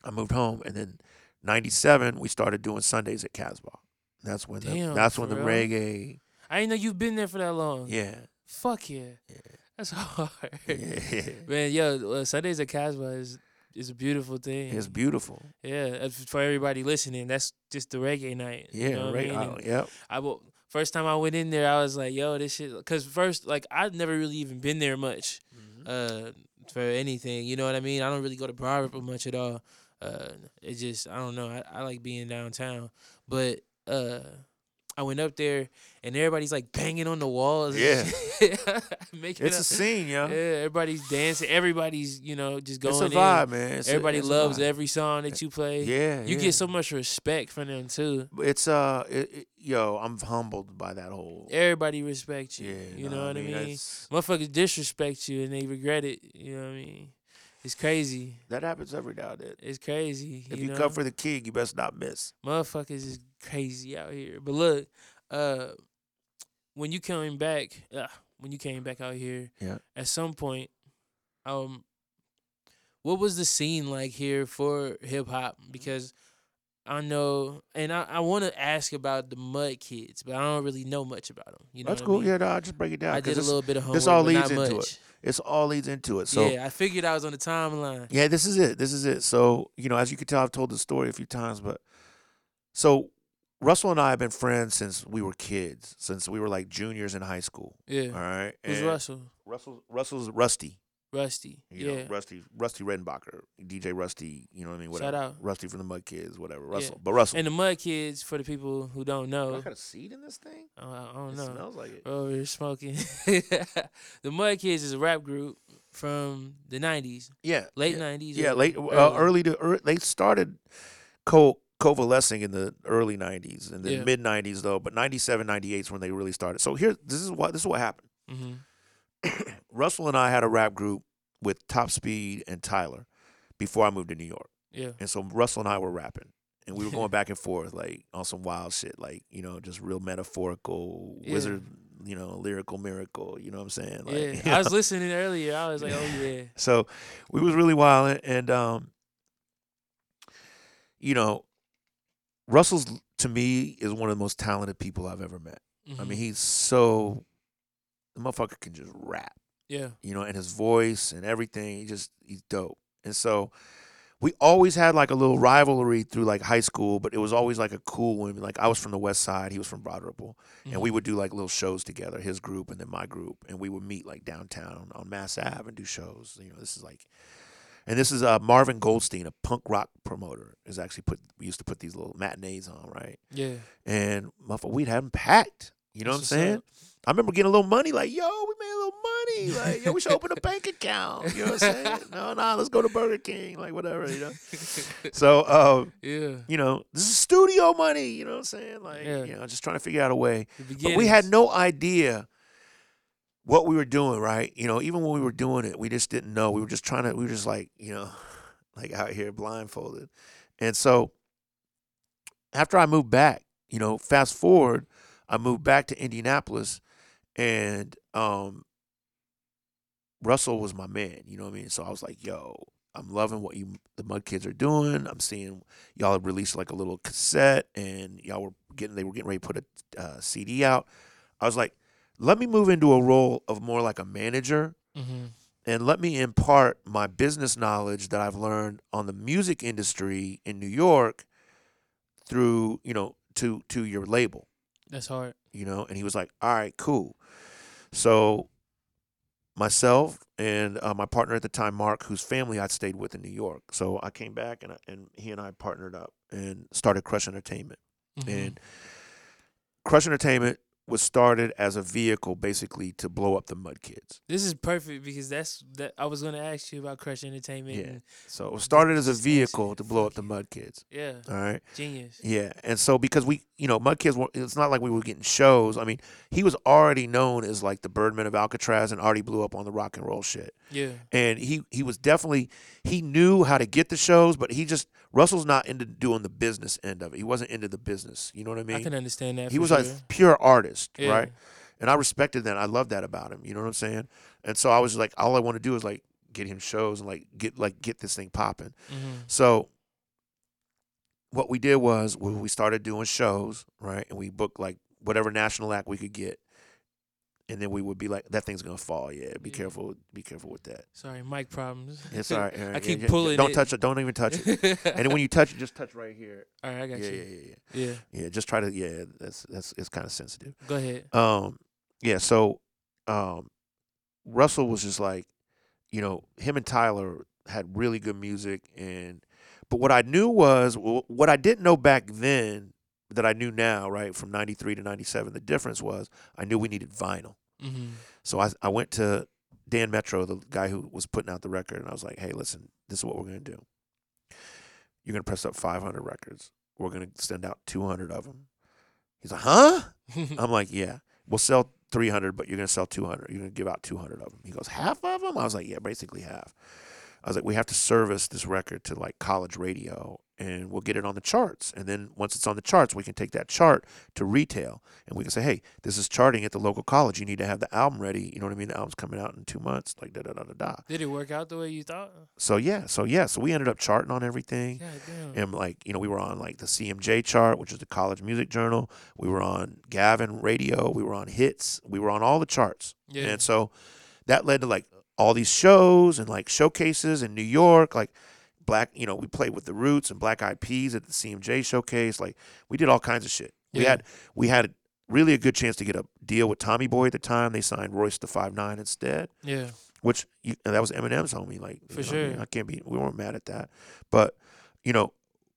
I moved home, and then '97 we started doing Sundays at Casbah. That's when the, that's when the real? reggae, I didn't know you've been there for that long. yeah, Fuck yeah. Yeah. That's [LAUGHS] hard. yeah. Man, yo, uh, Sundays at Casbah is is a beautiful thing. it's beautiful. Yeah, uh, for everybody listening, that's just the reggae night. you Yeah, know what I mean? I- yep. I will, first time I went in there, I was like, yo, this shit. Because first, like, I've never really even been there much uh, for anything. You know what I mean? I don't really go to Broad Ripple much at all. Uh, it just, I don't know. I, I like being downtown. But uh, I went up there, and everybody's like banging on the walls. Yeah. [LAUGHS] It's up- a scene, yo. Yeah, everybody's dancing. Everybody's, you know, just going It's a in. vibe, man. It's a- Everybody a loves every song that you play. Yeah, You yeah. get so much respect from them too. It's uh, it, it- yo, I'm humbled by that whole. Everybody respects you. Yeah, you nah, know what I mean? that's- Motherfuckers disrespect you and they regret it. You know what I mean? It's crazy. That happens every now and then. It's crazy. If you know? come for the king, you best not miss. motherfuckers is crazy out here. But look, uh, when you came back, uh, when you came back out here, Yeah. at some point, um, what was the scene like here for hip hop? Because I know, and I, I want to ask about the Mud Kids, but I don't really know much about them. You know, That's cool. I mean? Yeah, no, I'll just break it down. I did a little bit of homework. this all leads not into much. it. It's all leads into it. So yeah, I figured I was on the timeline. Yeah, this is it. This is it. So, you know, as you can tell, I've told the story a few times, but so Russell and I have been friends since we were kids, since we were like juniors in high school. Yeah. All right. Who's And Russell? Russell Russell's Rusty. Rusty. You yeah. know, Rusty Rusty Redenbacher, DJ Rusty, you know what I mean? Whatever. Shout out. Rusty from the Mud Kids, whatever. Yeah. Russell. But Russell. And the Mud Kids, for the people who don't know. I got a seed in this thing? uh, I don't It know. smells like it. Oh, you're smoking. [LAUGHS] the Mud Kids is a rap group from the '90s, Yeah. late yeah. '90s. Yeah, late, uh, early. early to ear they started co coalescing in the early '90s and the Yeah. mid '90s though, but '97, '98 is when they really started. So here, this is what this is what happened. Mhm. [COUGHS] Russell and I had a rap group with Top Speed and Tyler before I moved to New York, Yeah. and so Russell and I were rapping. And we were going [LAUGHS] back and forth, like on some wild shit, like you know, just real metaphorical, Yeah. wizard, you know, lyrical miracle. You know what I'm saying? Like, yeah. [LAUGHS] you I was listening earlier. I was like, oh [LAUGHS] yeah. So we was really wild, and um, you know, Russell's to me is one of the most talented people I've ever met. I Mhm. mean, he's so the motherfucker can just rap, yeah. you know, and his voice and everything. He just he's dope, and so. We always had like a little rivalry through like high school, but it was always like a cool one. Like I was from the West Side, he was from Broad Ripple, and we Mhm. would do like little shows together, his group and then my group, and we would meet like downtown on Mass Ave and do shows. You know, this is like, and this is uh, Marvin Goldstein, a punk rock promoter, is actually put we used to put these little matinees on, right? yeah. And motherfucker, we'd have them packed. You know That's what I'm saying? up. I remember getting a little money, like, yo, we made a little money. Like, yo, we should open a bank account. You know what I'm saying? [LAUGHS] No, no, let's go to Burger King, like whatever, you know. [LAUGHS] So, uh, yeah. you know, this is studio money. You know what I'm saying? Like, Yeah. you know, just trying to figure out a way. But we had no idea what we were doing, right? You know, even when we were doing it, we just didn't know. We were just trying to, we were just like, you know, [LAUGHS] like out here blindfolded. And so after I moved back, you know, fast forward, I moved back to Indianapolis and um Russell was my man, you know what I mean? So I was like, yo, I'm loving what you the Mud Kids are doing. I'm seeing y'all have released like a little cassette and y'all were getting they were getting ready to put a uh, CD out. I was like, let me move into a role of more like a manager Mhm. and let me impart my business knowledge that I've learned on the music industry in New York through, you know, to to your label, That's hard. you know? And he was like, "All right, cool." So myself and uh, my partner at the time, Mark, whose family I'd stayed with in New York. So I came back and I, and he and I partnered up and started Crush Entertainment. Mhm. And Crush Entertainment was started as a vehicle basically to blow up the Mud Kids. This is perfect because that's that. I was gonna ask you about Crush Entertainment. Yeah. So it was started as a vehicle to blow up the. Mud Kids. yeah. All right. Genius. Yeah. And so because we, you know, Mud Kids, were- it's not like we were getting shows. I mean, he was already known as like the Birdman of Alcatraz and already blew up on the rock and roll shit. Yeah. And he he was definitely he knew how to get the shows, but he just Russell's not into doing the business end of it. He wasn't into the business. You know what I mean? I can understand that. he was sure. a pure artist, Yeah. right? And I respected that. I loved that about him. You know what I'm saying? And so I was like, all I want to do is like get him shows and like get like get this thing popping. Mhm. So what we did was we started doing shows, right, and we booked like whatever national act we could get, and then we would be like, "That thing's gonna fall. Yeah, be Yeah. careful. Be careful with that. Sorry, mic problems. It's all right. all I keep yeah, yeah. pulling Don't it. touch it. Don't even touch it. [LAUGHS] and then when you touch it, just touch right here. All right, I Yeah, got yeah, you. yeah, yeah. Yeah. Yeah, just try to. Yeah, that's that's it's kind of sensitive. Go ahead. Um, yeah. So, um, Russell was just like, you know, him and Tyler had really good music, and but what I knew was what I didn't know back then that I knew now, right, from '93 to '97. The difference was I knew we needed vinyl. Mm-hmm. So I I went to Dan Metro, the guy who was putting out the record, and I was like, hey, listen, this is what we're gonna do. You're gonna press up 500 records. We're gonna send out 200 of them. He's like, huh? [LAUGHS] I'm like, yeah, we'll sell 300, but you're gonna sell 200. You're gonna give out 200 of them. He goes, half of them? I was like, yeah, basically half. I was like, we have to service this record to like college radio and we'll get it on the charts. And then once it's on the charts, we can take that chart to retail and we can say, hey, this is charting at the local college. You need to have the album ready. You know what I mean? The album's coming out in two months, like da da da da da. Did it work out the way you thought? So yeah, so yeah, so we ended up charting on everything. And like, you know, we were on like the CMJ chart, which is the College Music Journal. We were on Gavin Radio. We were on Hits. We were on all the charts. Yeah. And so that led to like all these shows and like showcases in New York. Like black, you know, we played with the Roots and Black Eyed Peas at the CMJ showcase. Like we did all kinds of shit. We had we had really a good chance to get a deal with Tommy Boy at the time. They signed Royce da Five Nine instead yeah. which you, and that was Eminem's homie. Like For what I mean? sure. I can't be. We weren't mad at that, but you know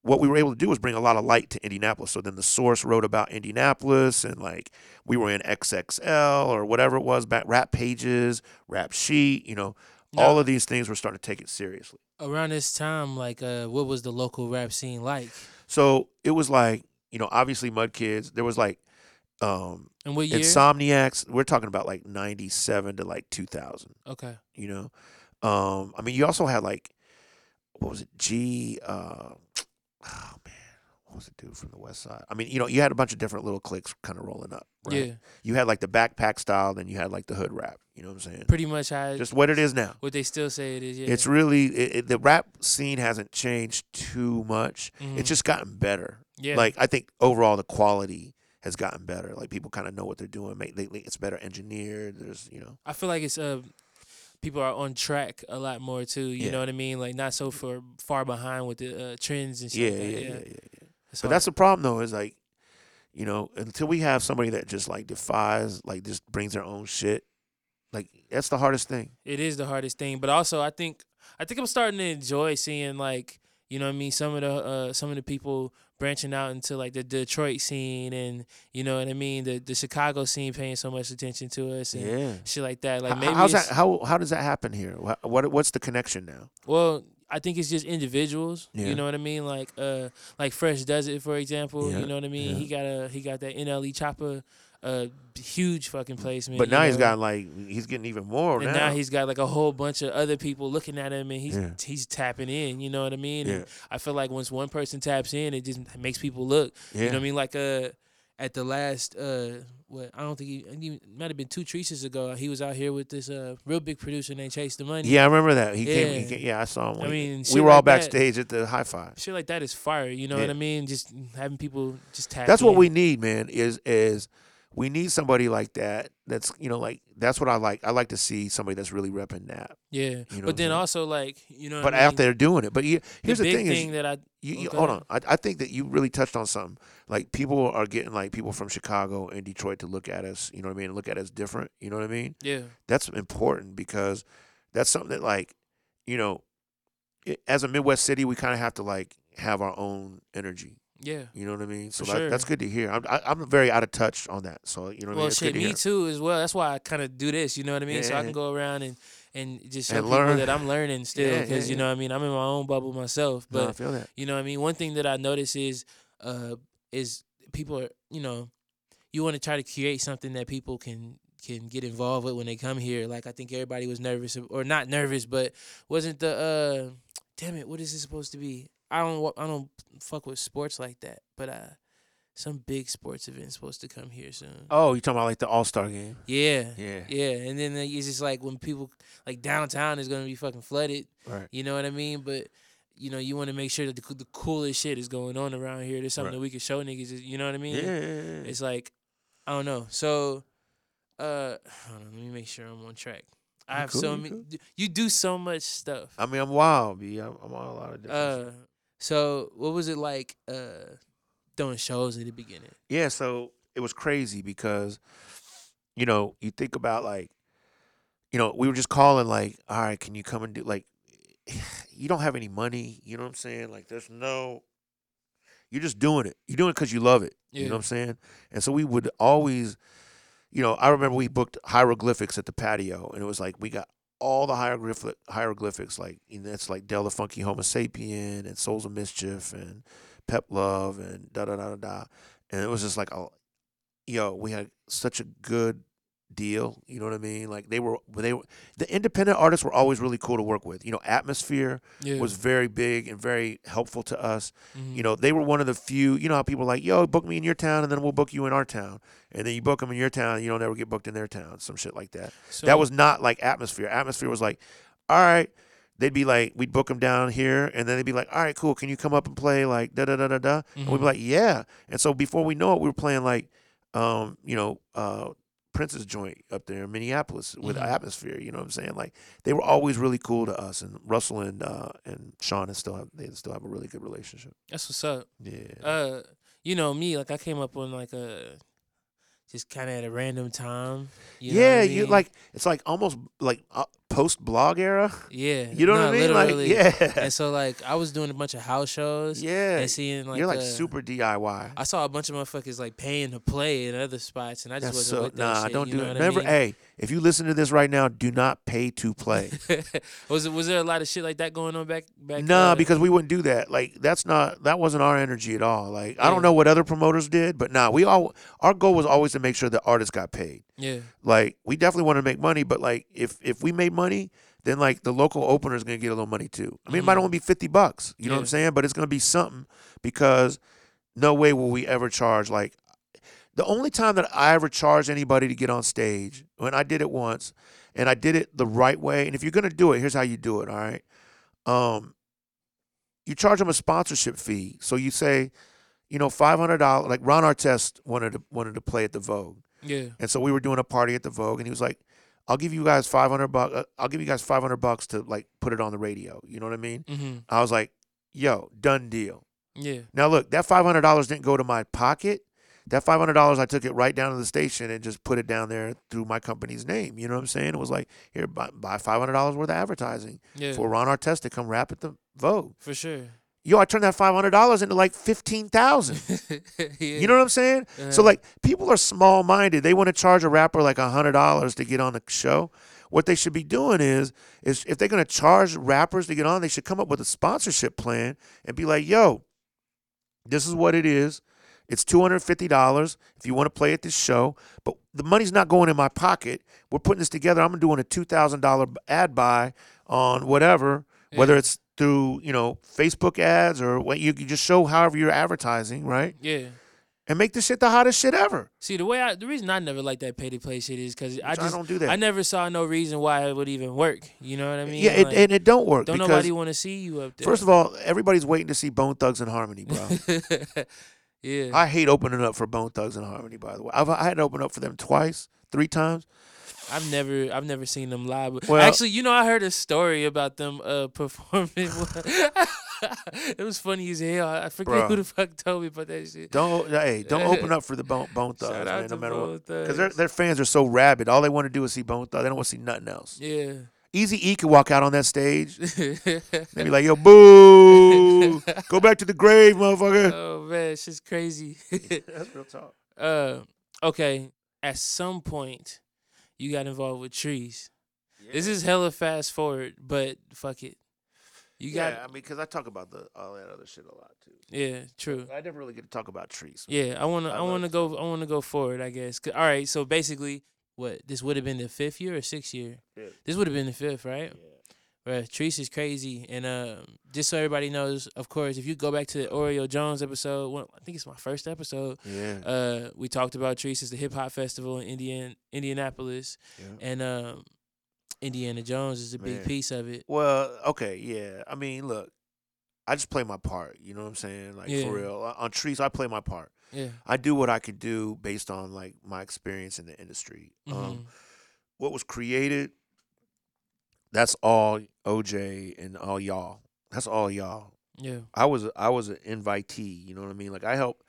what we were able to do was bring a lot of light to Indianapolis. So then the source wrote about Indianapolis, and like we were in XXL or whatever it was, back rap pages, rap sheet. You know, all of these things were starting to take it seriously. around this time, like, uh, what was the local rap scene like? So it was like you know, obviously Mud Kids. There was like um And what year? Insomniacs. We're talking about like ninety seven to like two thousand. okay. you know um i mean you also had like what was it g uh [TSK] oh what was the dude from the west side i mean you know you had a bunch of different little cliques kind of rolling up right Yeah. you had like the backpack style then you had like the hood rap you know what i'm saying Pretty much how just what it is now what they still say it is. Yeah. it's really it, it, the rap scene hasn't changed too much Mhm. it's just gotten better yeah. like i think overall the quality has gotten better like people kind of know what they're doing make they, it's better engineered there's you know I feel like it's uh people are on track a lot more too. You Yeah. know what I mean? Like not so far far behind with the uh, trends and shit. yeah like yeah yeah yeah, yeah. It's But hard. that's the problem though, is like, you know, until we have somebody that just like defies, like just brings their own shit, like that's the hardest thing. it is the hardest thing. But also, I think I think I'm starting to enjoy seeing like you know what I mean some of the uh, some of the people branching out into like the Detroit scene and you know what I mean the the Chicago scene paying so much attention to us and Yeah. shit like that. Like maybe how's that? How how does that happen here? What, what what's the connection now? Well, I think it's just individuals. Yeah. You know what I mean? Like uh like Fresh does it for example. Yeah, You know what I mean? yeah. He got a he got that NLE Choppa uh huge fucking placement. But now he's know? got like he's getting even more and now he's got like a whole bunch of other people looking at him and he's Yeah. he's tapping in, you know what I mean? Yeah. And I feel like once one person taps in it just makes people look. yeah. You know what I mean? Like uh at the last uh what I don't think he, he might have been two Chreeces ago. He was out here with this uh real big producer named Chase the Money. Yeah, I remember that. He came. He Yeah. came yeah, I saw him. I mean, we were all like that. backstage at the high five. shit like that is fire. You know what I mean? Just having people just tap. That's what we need, man. Is is we need somebody like that. That's you know like that's what I like. I like to see somebody that's really repping that. Yeah, You know but then saying? also like you know. But I mean? after they're doing it, but you, here's the the, big thing, is that I You, Oh, you- hold on. I, I think that you really touched on something. Like people are getting like people from Chicago and Detroit to look at us. You know what I mean? Look at us different. You know what I mean? yeah That's important because that's something that like, you know, i as a Midwest city, we kind of have to like have our own energy. Yeah. You know what I mean? So that, sure. that's good to hear. I'm I, I'm very out of touch on that. So you know what I mean? Well, shit, to me hear. too as well. That's why I kind of do this. You know what I mean? So I can go around and and just show And people learn. that I'm learning [LAUGHS] still because yeah, you know what I mean. I'm in my own bubble myself, No, I but that. you know what I mean. One thing that I notice is uh is people are you know you want to try to create something that people can can get involved with when they come here. Like I think everybody was nervous or not nervous, but wasn't the uh damn it, what is this supposed to be? I don't I don't fuck with sports like that, but uh some big sports event supposed to come here soon. Oh, you talking about like the All Star game? Yeah. Yeah. Yeah, and then like, it's just like when people like downtown is gonna be fucking flooded. Right. You know what I mean? But you know, you want to make sure that the, the coolest shit is going on around here. There's something Right. that we can show niggas. You know what I mean? Yeah. yeah, yeah. It's like I don't know. So, uh, on, let me make sure I'm on track. I have cool, so many. cool. You do so much stuff. I mean, I'm wild, B. I'm, I'm on a lot of different. Uh. So what was it like? Uh, doing shows in the beginning. Yeah, so it was crazy because, you know, you think about like, you know, we were just calling like, all right, can you come and do like, [SIGHS] you don't have any money, you know what I'm saying? Like, there's no, you're just doing it. You're doing it because you love it. You know what I'm saying? And so we would always, you know, I remember we booked hieroglyphics at the patio, and it was like we got all the hieroglyphic hieroglyphics, like you know, it's like Del the Funky Homosapien and Souls of Mischief and Pep Love and da da da da da, and it was just like, oh, yo, we had such a good deal. You know what I mean? Like they were they were the independent artists were always really cool to work with. You know, Atmosphere Yeah. was very big and very helpful to us. Mhm. You know, they were one of the few. You know how people like, "Yo, book me in your town, and then we'll book you in our town." And then you book them in your town, and you don't ever get booked in their town. Some shit like that. So, that was not like Atmosphere. Atmosphere was like, "All right." They'd be like, we'd book them down here, and then they'd be like, "All right, cool. Can you come up and play like da da da da da?" And we'd be like, "Yeah." And so before we know it, we were playing like, um, you know, uh, Prince's joint up there in Minneapolis with Mhm. Atmosphere. You know what I'm saying? Like they were always really cool to us, and Russell and uh, and Sean is still have, they still have a really good relationship. that's what's up. Yeah. Uh, you know me, like I came up on like a just kind of at a random time. You yeah, I you like it's like almost like uh, post blog era. yeah. You know what I mean? literally. Like yeah, And so like I was doing a bunch of house shows yeah. and seeing like You're like uh, super DIY. I saw a bunch of motherfuckers like paying to play in other spots, and I just That's wasn't so with that nah. shit, don't do it. Remember, I mean? hey, if you listen to this right now, do not pay to play. [LAUGHS] was it was there a lot of shit like that going on back back? Nah, uh, because we wouldn't do that. Like that's not that wasn't our energy at all. Like I don't know what other promoters did, but nah, we all our goal was always to make sure the artists got paid. Yeah, Like we definitely want to make money, but like if if we made money, then like the local opener is gonna get a little money too. I mean, it might Mhm. only be fifty bucks. You know what I'm saying? But it's gonna be something because no way will we ever charge like the only time that I ever charged anybody to get on stage when I did it once, and I did it the right way. And if you're gonna do it, here's how you do it. All right, um, you charge them a sponsorship fee. So you say, you know, five hundred dollars. Like Ron Artest wanted to wanted to play at the Vogue. Yeah, And so we were doing a party at the Vogue, and he was like, "I'll give you guys five hundred bucks. Uh, I'll give you guys five hundred bucks to like put it on the radio." You know what I mean? mm-hmm. I was like, "Yo, done deal." yeah, Now look, that five hundred dollars didn't go to my pocket. That five hundred dollars, I took it right down to the station and just put it down there through my company's name. You know what I'm saying? It was like, here, buy, buy five hundred dollars worth of advertising yeah, for Ron Artest to come rap at the Vogue. for sure. Yo, I turned that five hundred dollars into like fifteen thousand. [LAUGHS] yeah. You know what I'm saying? So Uh, like people are small minded. They want to charge a rapper like hundred dollars to get on the show. What they should be doing is is if they're gonna charge rappers to get on, they should come up with a sponsorship plan and be like, yo, this is what it is. It's two hundred fifty dollars if you want to play at this show, but the money's not going in my pocket. We're putting this together. I'm doing a two thousand dollar ad buy on whatever, whether it's through you know Facebook ads or what you can just show however you're advertising, right? yeah. And make this shit the hottest shit ever. See the way I the reason I never like that pay to play shit is because I just don't do that. I never saw no reason why it would even work. You know what I mean? yeah, it, Like, and it don't work don't nobody want to see you up there. first of all, everybody's waiting to see Bone Thugs and Harmony, bro. [LAUGHS] yeah, I hate opening up for Bone Thugs and Harmony. By the way, I've I had to open up for them twice, three times. I've never I've never seen them live. But Well- actually, you know, I heard a story about them uh [LAUGHS] performing. [LAUGHS] it was funny as hell. I forget Bruh. who the fuck told me about that shit. Don't hey, don't [LAUGHS] open up for the Bone Bone Thugs, Shout man. No matter what, because their their fans are so rabid. All they want to do is see Bone Thugs. They don't want to see nothing else. Yeah. Easy E could walk out on that stage. They be like, "Yo, boo, go back to the grave, motherfucker." oh man, shit's crazy. That's real talk. uh, okay. At some point, you got involved with Chreece. This is hella fast forward, but fuck it. You got yeah, I mean, because I talk about the all that other shit a lot too. yeah, true. I never really get to talk about Chreece. Yeah, I wanna I I, wanna go I wanna go forward, I guess. All right, so basically, what this would have been the fifth year or sixth year? Fifth. This would have been the fifth, right? Right, Chreece is crazy, and um, just so everybody knows, of course, if you go back to the Oreo Jones episode, one, I think it's my first episode. Yeah. Uh, we talked about Chreece as the hip hop festival in Indian Indianapolis, yeah. and um, Indiana Jones is a big piece of it. Well, okay, yeah. I mean, look, I just play my part. You know what I'm saying? Like Yeah. for real. On- On Chreece, I play my part. Yeah. I do what I could do based on like my experience in the industry. Um, Mhm. what was created, that's all OJ and all y'all. That's all y'all. Yeah. I was I was an invitee. You know what I mean? Like I helped,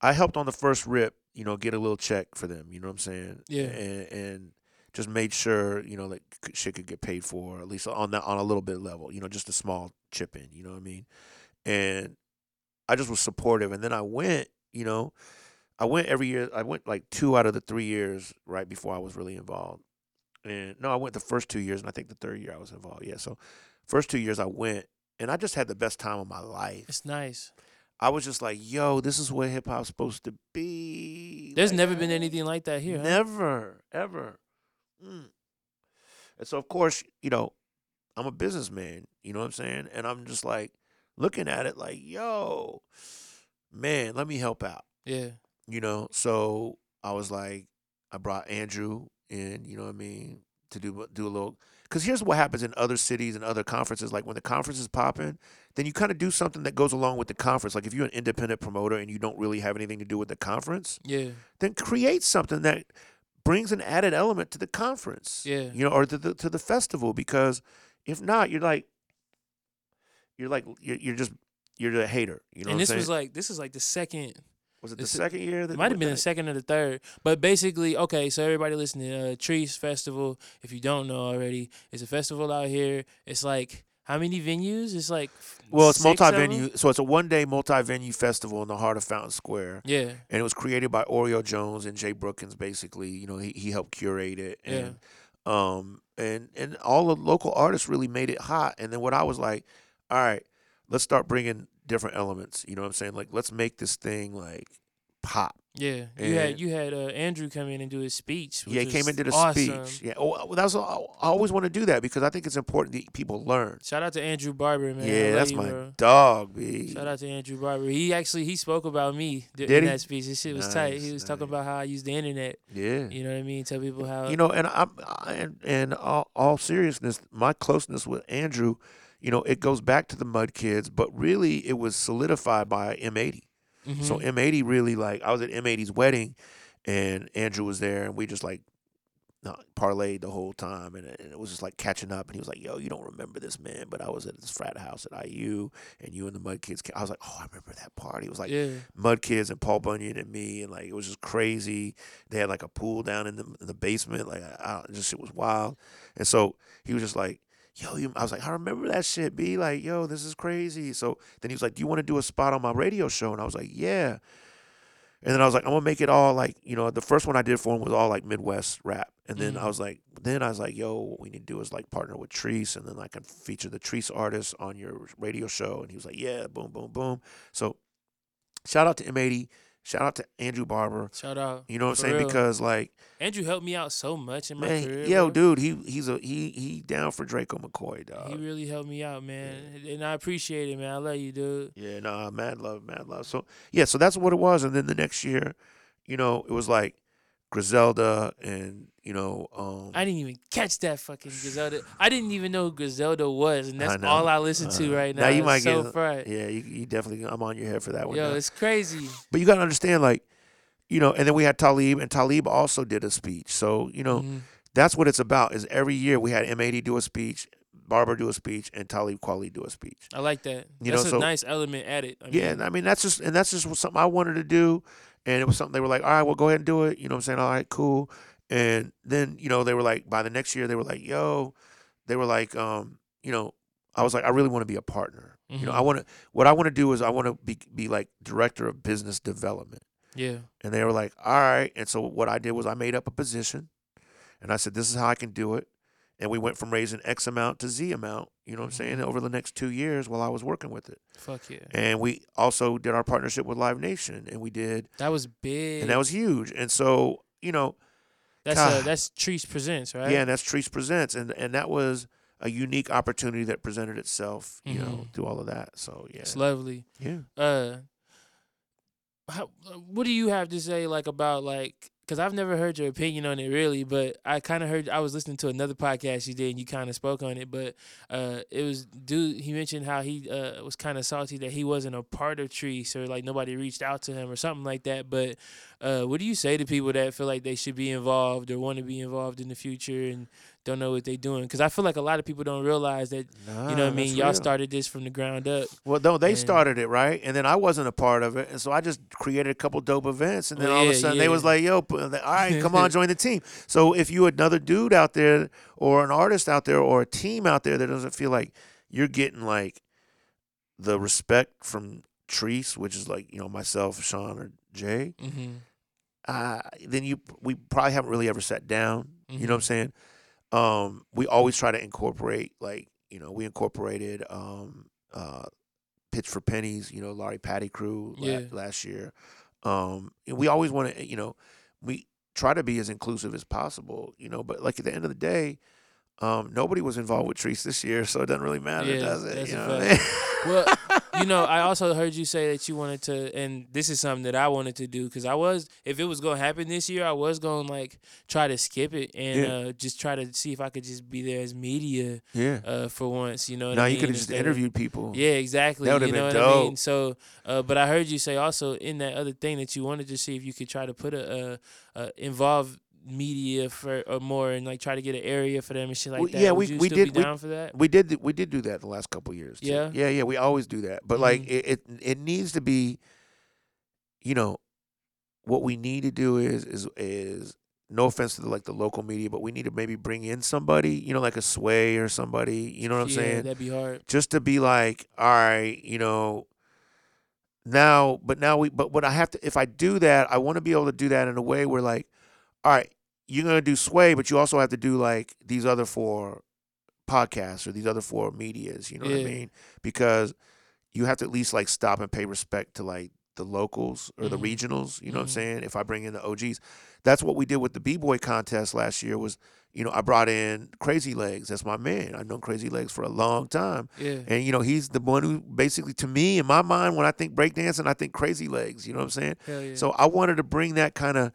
I helped on the first rip. You know, get a little check for them. You know what I'm saying? Yeah. And and just made sure you know that shit could get paid for at least on that on a little bit level. You know, just a small chip in. You know what I mean? And I just was supportive. And then I went. You know, I went every year. I went like two out of the three years right before I was really involved. And no, I went the first two years, and I think the third year I was involved. Yeah, so first two years I went, and I just had the best time of my life. It's nice. I was just like, yo, this is what hip hop's supposed to be. There's Like, never been anything like that here. huh? Never, ever. Mm. And so, of course, you know, I'm a businessman, you know what I'm saying? And I'm just like looking at it like, yo, man, let me help out, Yeah. you know? So I was like, I brought Andrew in, you know what I mean, to do do a little. Because here's what happens in other cities and other conferences. Like when the conference is popping, then you kind of do something that goes along with the conference. Like if you're an independent promoter and you don't really have anything to do with the conference, Yeah. then create something that brings an added element to the conference. Yeah. You know, or to the to the festival because if not, you're like you're like you're, you're just you're the hater. You know and this was like this is like the second was it the second year that It might have been the second or the third, but basically, okay. So everybody listening, uh, Chreece Festival. If you don't know already, it's a festival out here. It's like how many venues? It's like Well, it's six of 'em? multi-venue, so it's a one-day multi-venue festival in the heart of Fountain Square, Yeah, and it was created by Oreo Jones and Jay Brookins. Basically, you know, he he helped curate it, and um, and and all the local artists really made it hot. And then what I was like, all right, let's start bringing different elements. You know what I'm saying? Like, let's make this thing like pop. yeah. You had you had uh, Andrew come in and do his speech. Yeah, he came into the awesome. speech. Yeah, oh, well, that's I always want to do that because I think it's important that people learn. Shout out to Andrew Barber, man. Yeah, that's my bro. dog, b. Shout out to Andrew Barber. He actually he spoke about me Did in he? that speech. This shit was tight. He Nice, was talking about how I use the internet. Yeah. You know what I mean? Tell people how you know, and I'm I- and and all, all seriousness, my closeness with Andrew, you know, it goes back to the Mud Kids, but really it was solidified by M80. So Mhm. M80 really like I was at M80's wedding, and Andrew was there, and we just like parlayed the whole time, and, it- and it was just like catching up. And he was like, "Yo, you don't remember this man, but I was at this frat house at IU, and you and the Mud Kids." ca-" I was like, "Oh, I remember that party." It was like yeah, Mud Kids and Paul Bunyan and me, and like it was just crazy. They had like a pool down in the in the basement, like I, I just it was wild. And so he was just like, "Yo," you, I was like, "I remember that shit." Be like, "Yo, this is crazy." So then he was like, "Do you want to do a spot on my radio show?" And I was like, "Yeah." And then I was like, I'm gonna make it all like, you know, the first one I did for him was all like Midwest rap. And then I Mhm. was like, then I was like, yo, what we need to do is like partner with Chreece and then I can feature the Chreece artists on your radio show. And he was like, yeah, boom, boom, boom. So shout out to M80, shout out to Andrew Barber. shout out. You know what I'm saying? real. Because like, Andrew helped me out so much in my man, career. yo, bro. dude, he he's a he he down for Draco McCoy, dog. He really helped me out, man, and I appreciate it, man. I love you, dude. Yeah, nah, mad love, mad love. So yeah, so that's what it was. And then the next year, you know, it was like Griselda and you know, um, I didn't even catch that fucking Griselda. I didn't even know who Griselda was, and that's know. all I listen to Uh, right now. now you might so get- fried. yeah, you, you definitely. I'm on your head for that one. Yo, now. it's crazy. But you gotta understand, like, you know, and then we had Talib, and Talib also did a speech. So you know, Mhm. that's what it's about. Is every year we had M80 do a speech, Barber do a speech, and Talib Kweli do a speech. I like that. You that's know, a so- nice element added. I yeah, mean, and I mean that's just and that's just something I wanted to do, and it was something they were like, all right, well, go ahead and do it. You know what I'm saying? All right, cool. And then you know they were like, by the next year they were like, yo, they were like, um, you know, I was like, I really want to be a partner. You know, I Mhm. want to. What I want to do is I want to be be like director of business development. yeah, And they were like, all right. And so what I did was I made up a position, and I said, this is how I can do it. And we went from raising X amount to Z amount. You know what I'm saying? Over the next two years while I was working with it. fuck yeah, And we also did our partnership with Live Nation, and we did, that was big. and that was huge. And so, you know, that's uh, that's Chreece presents, right? yeah, and that's Chreece Presents, and and that was a unique opportunity that presented itself, you know, Mhm. through all of that. So yeah, it's lovely. yeah. uh how, what do you have to say like about like because i've never heard your opinion on it really but i kind of heard i was listening to another podcast you did and you kind of spoke on it but uh it was dude he mentioned how he uh was kind of salty that he wasn't a part of Chreece or like nobody reached out to him or something like that but uh what do you say to people that feel like they should be involved or want to be involved in the future and don't know what they're doing because i feel like a lot of people don't realize that you know what i mean y'all real. started this from the ground up Well, no, they And- started it right, and then I wasn't a part of it, and so I just created a couple dope events, and then Well, all of a yeah, sudden they was like, "Yo, all right, come [LAUGHS] on, join the team." So if you another dude out there, or an artist out there, or a team out there that doesn't feel like you're getting like the respect from Chreece, which is like you know myself, Sean, or Jay, mm-hmm. uh, then you we probably haven't really ever sat down. You know what I'm Mhm. saying? Um, we always try to incorporate like you know we incorporated um, uh, Pitch for Pennies, you know, Laurie Patty crew la- last year. Um, and we always want to, you know, we try to be as inclusive as possible, you know. But like at the end of the day, um, nobody was involved with Chreece this year, [LAUGHS] so it doesn't really matter, Yeah, does it? You know what I mean? well, you know, I also heard you say that you wanted to, and this is something that I wanted to do because I was, if it was gonna happen this year, I was gonna like try to skip it and Yeah. uh, just try to see if I could just be there as media yeah. uh, for once. You know, now I you could have just of- interviewed people. Yeah, exactly. That you know been what I mean? dope. So, uh, but I heard you say also in that other thing that you wanted to see if you could try to put a, uh, uh, involve media for or more and like try to get an area for them and shit like Well, that. yeah, Would we- we did- we- for that. We did we did do that the last couple years. Too. Yeah? yeah, yeah. We always do that, but like Mhm. it, it it needs to be, you know, what we need to do is is is no offense to the, like the local media, but we need to maybe bring in somebody, you know, like a Sway or somebody. You know what I'm saying? that'd be hard. just to be like, all right, you know, now, but now we, but what I have to, if I do that, I want to be able to do that in a way where like, all right, you're gonna do sway, but you also have to do like these other four podcasts or these other four medias. You know what I mean? Because you have to at least like stop and pay respect to like the locals or the Mhm. regionals. You know what I'm Mhm. saying? If I bring in the OGs, that's what we did with the b boy contest last year. Was you know I brought in Crazy Legs. That's my man. I've known Crazy Legs for a long time. Yeah. And you know, he's the one who basically, to me, in my mind, when I think breakdancing, I think crazy legs. You know what I'm saying? Hell yeah. So I wanted to bring that kind of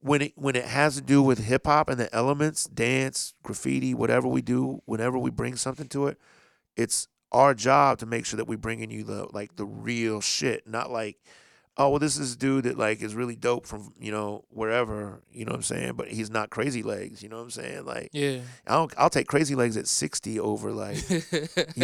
when it when it has to do with hip hop and the elements, dance, graffiti, whatever we do, whenever we bring something to it, it's our job to make sure that we bringing you the like the real shit, not like. Oh well, this is a dude that like is really dope from you know wherever you know what I'm saying, but he's not crazy legs. You know what I'm saying? Like yeah. i don't I'll take crazy legs at 60 over like you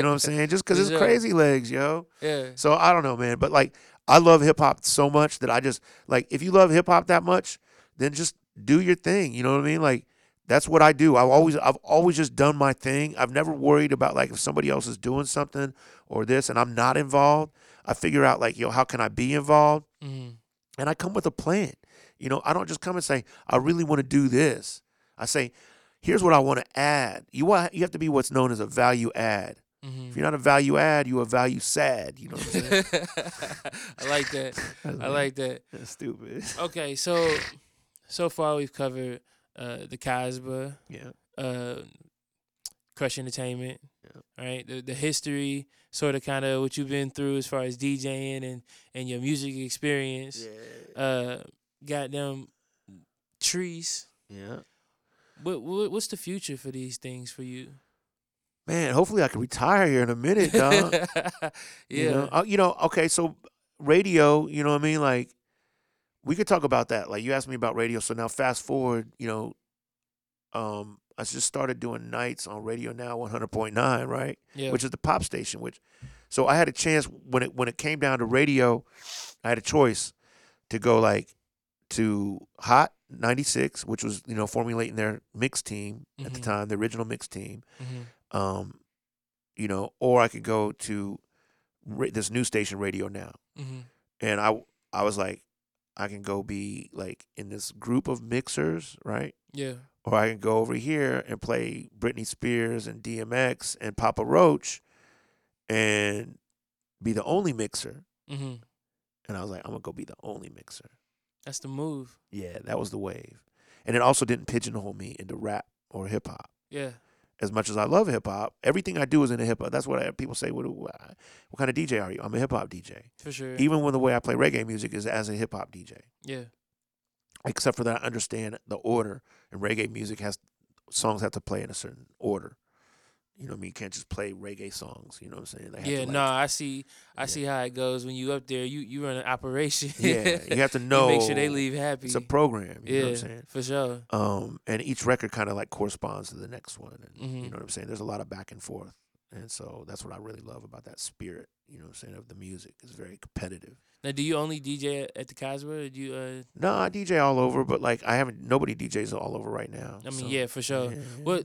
know what I'm [LAUGHS] saying? Just because it's crazy legs, yo. yeah. So I don't know, man. But like, I love hip hop so much that I just like. If you love hip hop that much, then just do your thing. You know what I mean? Like, that's what I do. I've always, I've always just done my thing. I've never worried about like if somebody else is doing something or this and I'm not involved. I figure out like, yo, how can I be involved? hmm And I come with a plan. You know, I don't just come and say, I really want to do this. I say, here's what I want to add. You want, you have to be what's known as a value add. hmm If you're not a value add, you're a value sad. You know what I'm saying? [LAUGHS] I like that. [LAUGHS] I like that. That's stupid. Okay, so [LAUGHS] so far we've covered uh, the Casbah, Yeah. uh, Crush Entertainment, Yeah. right? The the history, sort of, kind of what you've been through as far as DJing and and your music experience. Yeah. Uh, goddamn Chreece. Yeah. What, what what's the future for these things for you? Man, hopefully I can retire here in a minute, dog. [LAUGHS] yeah. You know, Uh, you know, okay, so radio, you know what I mean? Like, we could talk about that. Like, you asked me about radio. So now, fast forward, you know, um, I just started doing nights on Radio Now 100.9, right? yeah. Which is the pop station. Which, so I had a chance when it when it came down to radio, I had a choice to go like to Hot 96, which was you know formulating their mix team at the Mhm. time, the original mix team. Mhm. Um, you know, or I could go to ra- this new station, Radio Now, Mhm. and I I was like, I can go be like in this group of mixers, right? Yeah. Or I can go over here and play Britney Spears and DMX and Papa Roach, and be the only mixer. Mm-hmm. And I was like, I'm gonna go be the only mixer. That's the move. Yeah, that was the wave, and it also didn't pigeonhole me into rap or hip hop. Yeah. As much as I love hip hop, everything I do is in the hip hop. That's what I, people say. What, do- what kind of DJ are you? I'm a hip hop DJ. For sure. Even when the way I play reggae music is as a hip hop DJ, yeah. except for that I understand the order. And reggae music has songs have to play in a certain order. You know what I mean? You can't just play reggae songs. You know what I'm saying? They have Yeah, to, like- no, I see. I Yeah. see how it goes when you up there. You you run an operation. Yeah, you have [LAUGHS] to You know. make sure they leave happy. It's a program. You yeah, know what I'm saying? for sure. Um, and each record kind of like corresponds to the next one. And you Mhm. know what I'm saying? There's a lot of back and forth. And so that's what I really love about that spirit, you know what I'm saying, of the music. It's very competitive. Now, do you only DJ at- the? Or do you? Uh, No, I DJ all over, but like I haven't nobody DJs all over right now. I mean, so, yeah, for sure. yeah. What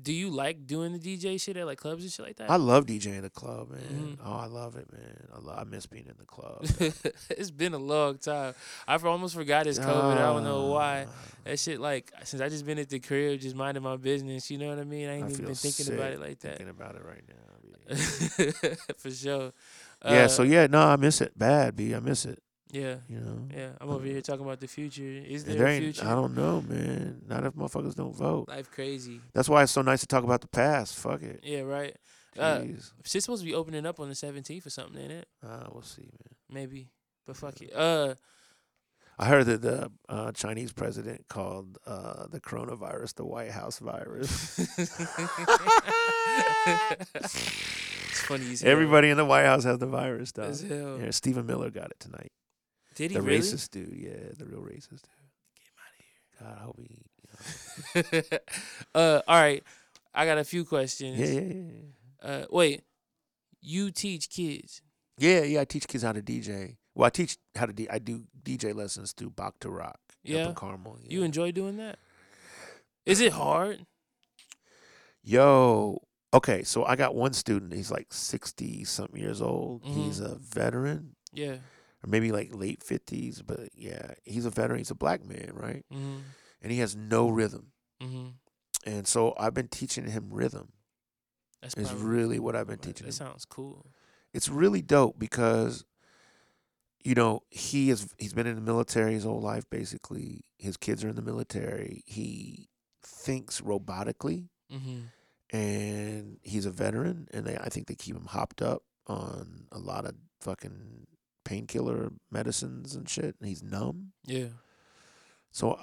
do you like doing the DJ shit at like clubs and shit like that? I love DJing the club, man. Mhm. Oh, I love it, man. I, lo- I miss being in the club. [LAUGHS] it's been a long time. I almost forgot it's COVID. I don't know why. Ah, That shit, like, since I just been at the crib, just minding my business. You know what I mean? I ain't I even been thinking about it like that. Thinking about it right now. [LAUGHS] For sure. yeah. So Uh, yeah, no, I miss it bad, b. I miss it. Yeah, You know. yeah. I'm over here talking about the future. Is there, there a future? I don't know, man. Not if motherfuckers don't vote. Life crazy. That's why it's so nice to talk about the past. Fuck it. Yeah, right. Uh, Jeez. Shit's supposed to be opening up on the 17th or something, ain't it? Uh, we'll see, man. Maybe. But fuck it. Uh, I heard that the uh, Chinese president called uh, the coronavirus the White House virus. [LAUGHS] it's funny you say that. Everybody in the White House has the virus, hell. Yeah, Stephen Miller got it tonight. Did he The really? racist dude, yeah, the real racist dude. Get him out of here. God, I hope he. you know. [LAUGHS] uh, all right. I got a few questions. Yeah, yeah, yeah, yeah. Uh, wait. You teach kids. Yeah, yeah. I teach kids how to DJ. Well, I teach how to. D- I do DJ lessons through Bach to Rock. up Yeah? in Carmel. Yeah. You enjoy doing that? Is it hard? Yo, okay. So I got one student. He's like sixty something years old. Mhm. He's a veteran, Yeah. Or maybe like late fifties. But yeah, he's a veteran. He's a black man, right? Mm-hmm. And he has no rhythm. Mm-hmm. And so I've been teaching him rhythm. That's Is really what I've been teaching That him. sounds cool. It's really dope because, you know, he is he's been in the military his whole life. Basically, his kids are in the military. He thinks robotically. Mm-hmm. and he's a veteran, and they I think they keep him hopped up on a lot of fucking painkiller medicines and shit, and he's numb. Yeah. So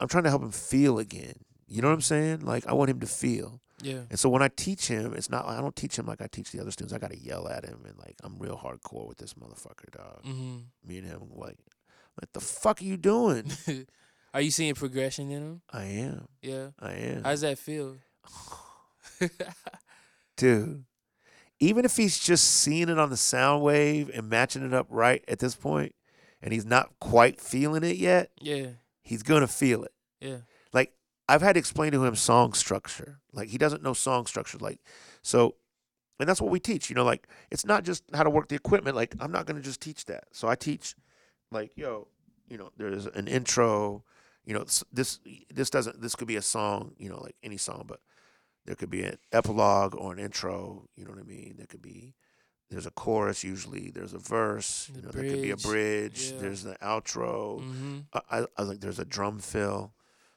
I'm trying to help him feel again. You know what I'm saying? Like I want him to feel. Yeah. And so when I teach him, it's not I don't teach him like I teach the other students. I gotta yell at him and like I'm real hardcore with this motherfucker, dog. Mm-hmm. Me and him like, what the fuck are you doing? [LAUGHS] Are you seeing progression in them? I am. Yeah. I am. How's that feel? [SIGHS] dude. Even if he's just seeing it on the sound wave and matching it up right at this point, and he's not quite feeling it yet, yeah. he's gonna feel it. Yeah. Like I've had to explain to him song structure. Like he doesn't know song structure. Like so, and that's what we teach. You know, like it's not just how to work the equipment. Like I'm not gonna just teach that. So I teach, like yo, you know, there's an intro. You know, this this doesn't this could be a song. You know, like any song, but there could be an epilogue or an intro. You know what I mean? There could be there's a chorus usually. There's a verse. The You know, there could be a bridge, bridge. yeah. There's an outro. Mm-hmm. I, I, like, there's a drum fill.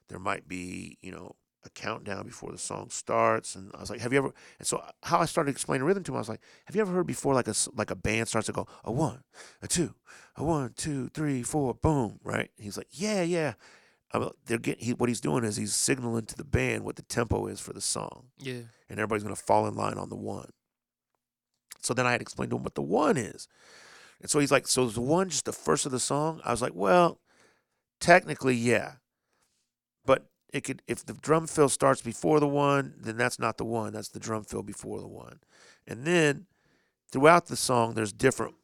There might be, you know, a countdown before the song starts. And I was like, have you ever? And so how I started explaining rhythm to him, I was like, have you ever heard before like a like a band starts to go a one, a two, a one, two, three, four, boom, right? He's like, yeah, yeah. They're getting he, what he's doing is he's signaling to the band what the tempo is for the song, Yeah. and everybody's gonna fall in line on the one. So then I had explained to him what the one is. And so he's like, so is the one just the first of the song? I was like, well, technically, yeah. But it could if the drum fill starts before the one, then that's not the one. That's the drum fill before the one. And then throughout the song, there's different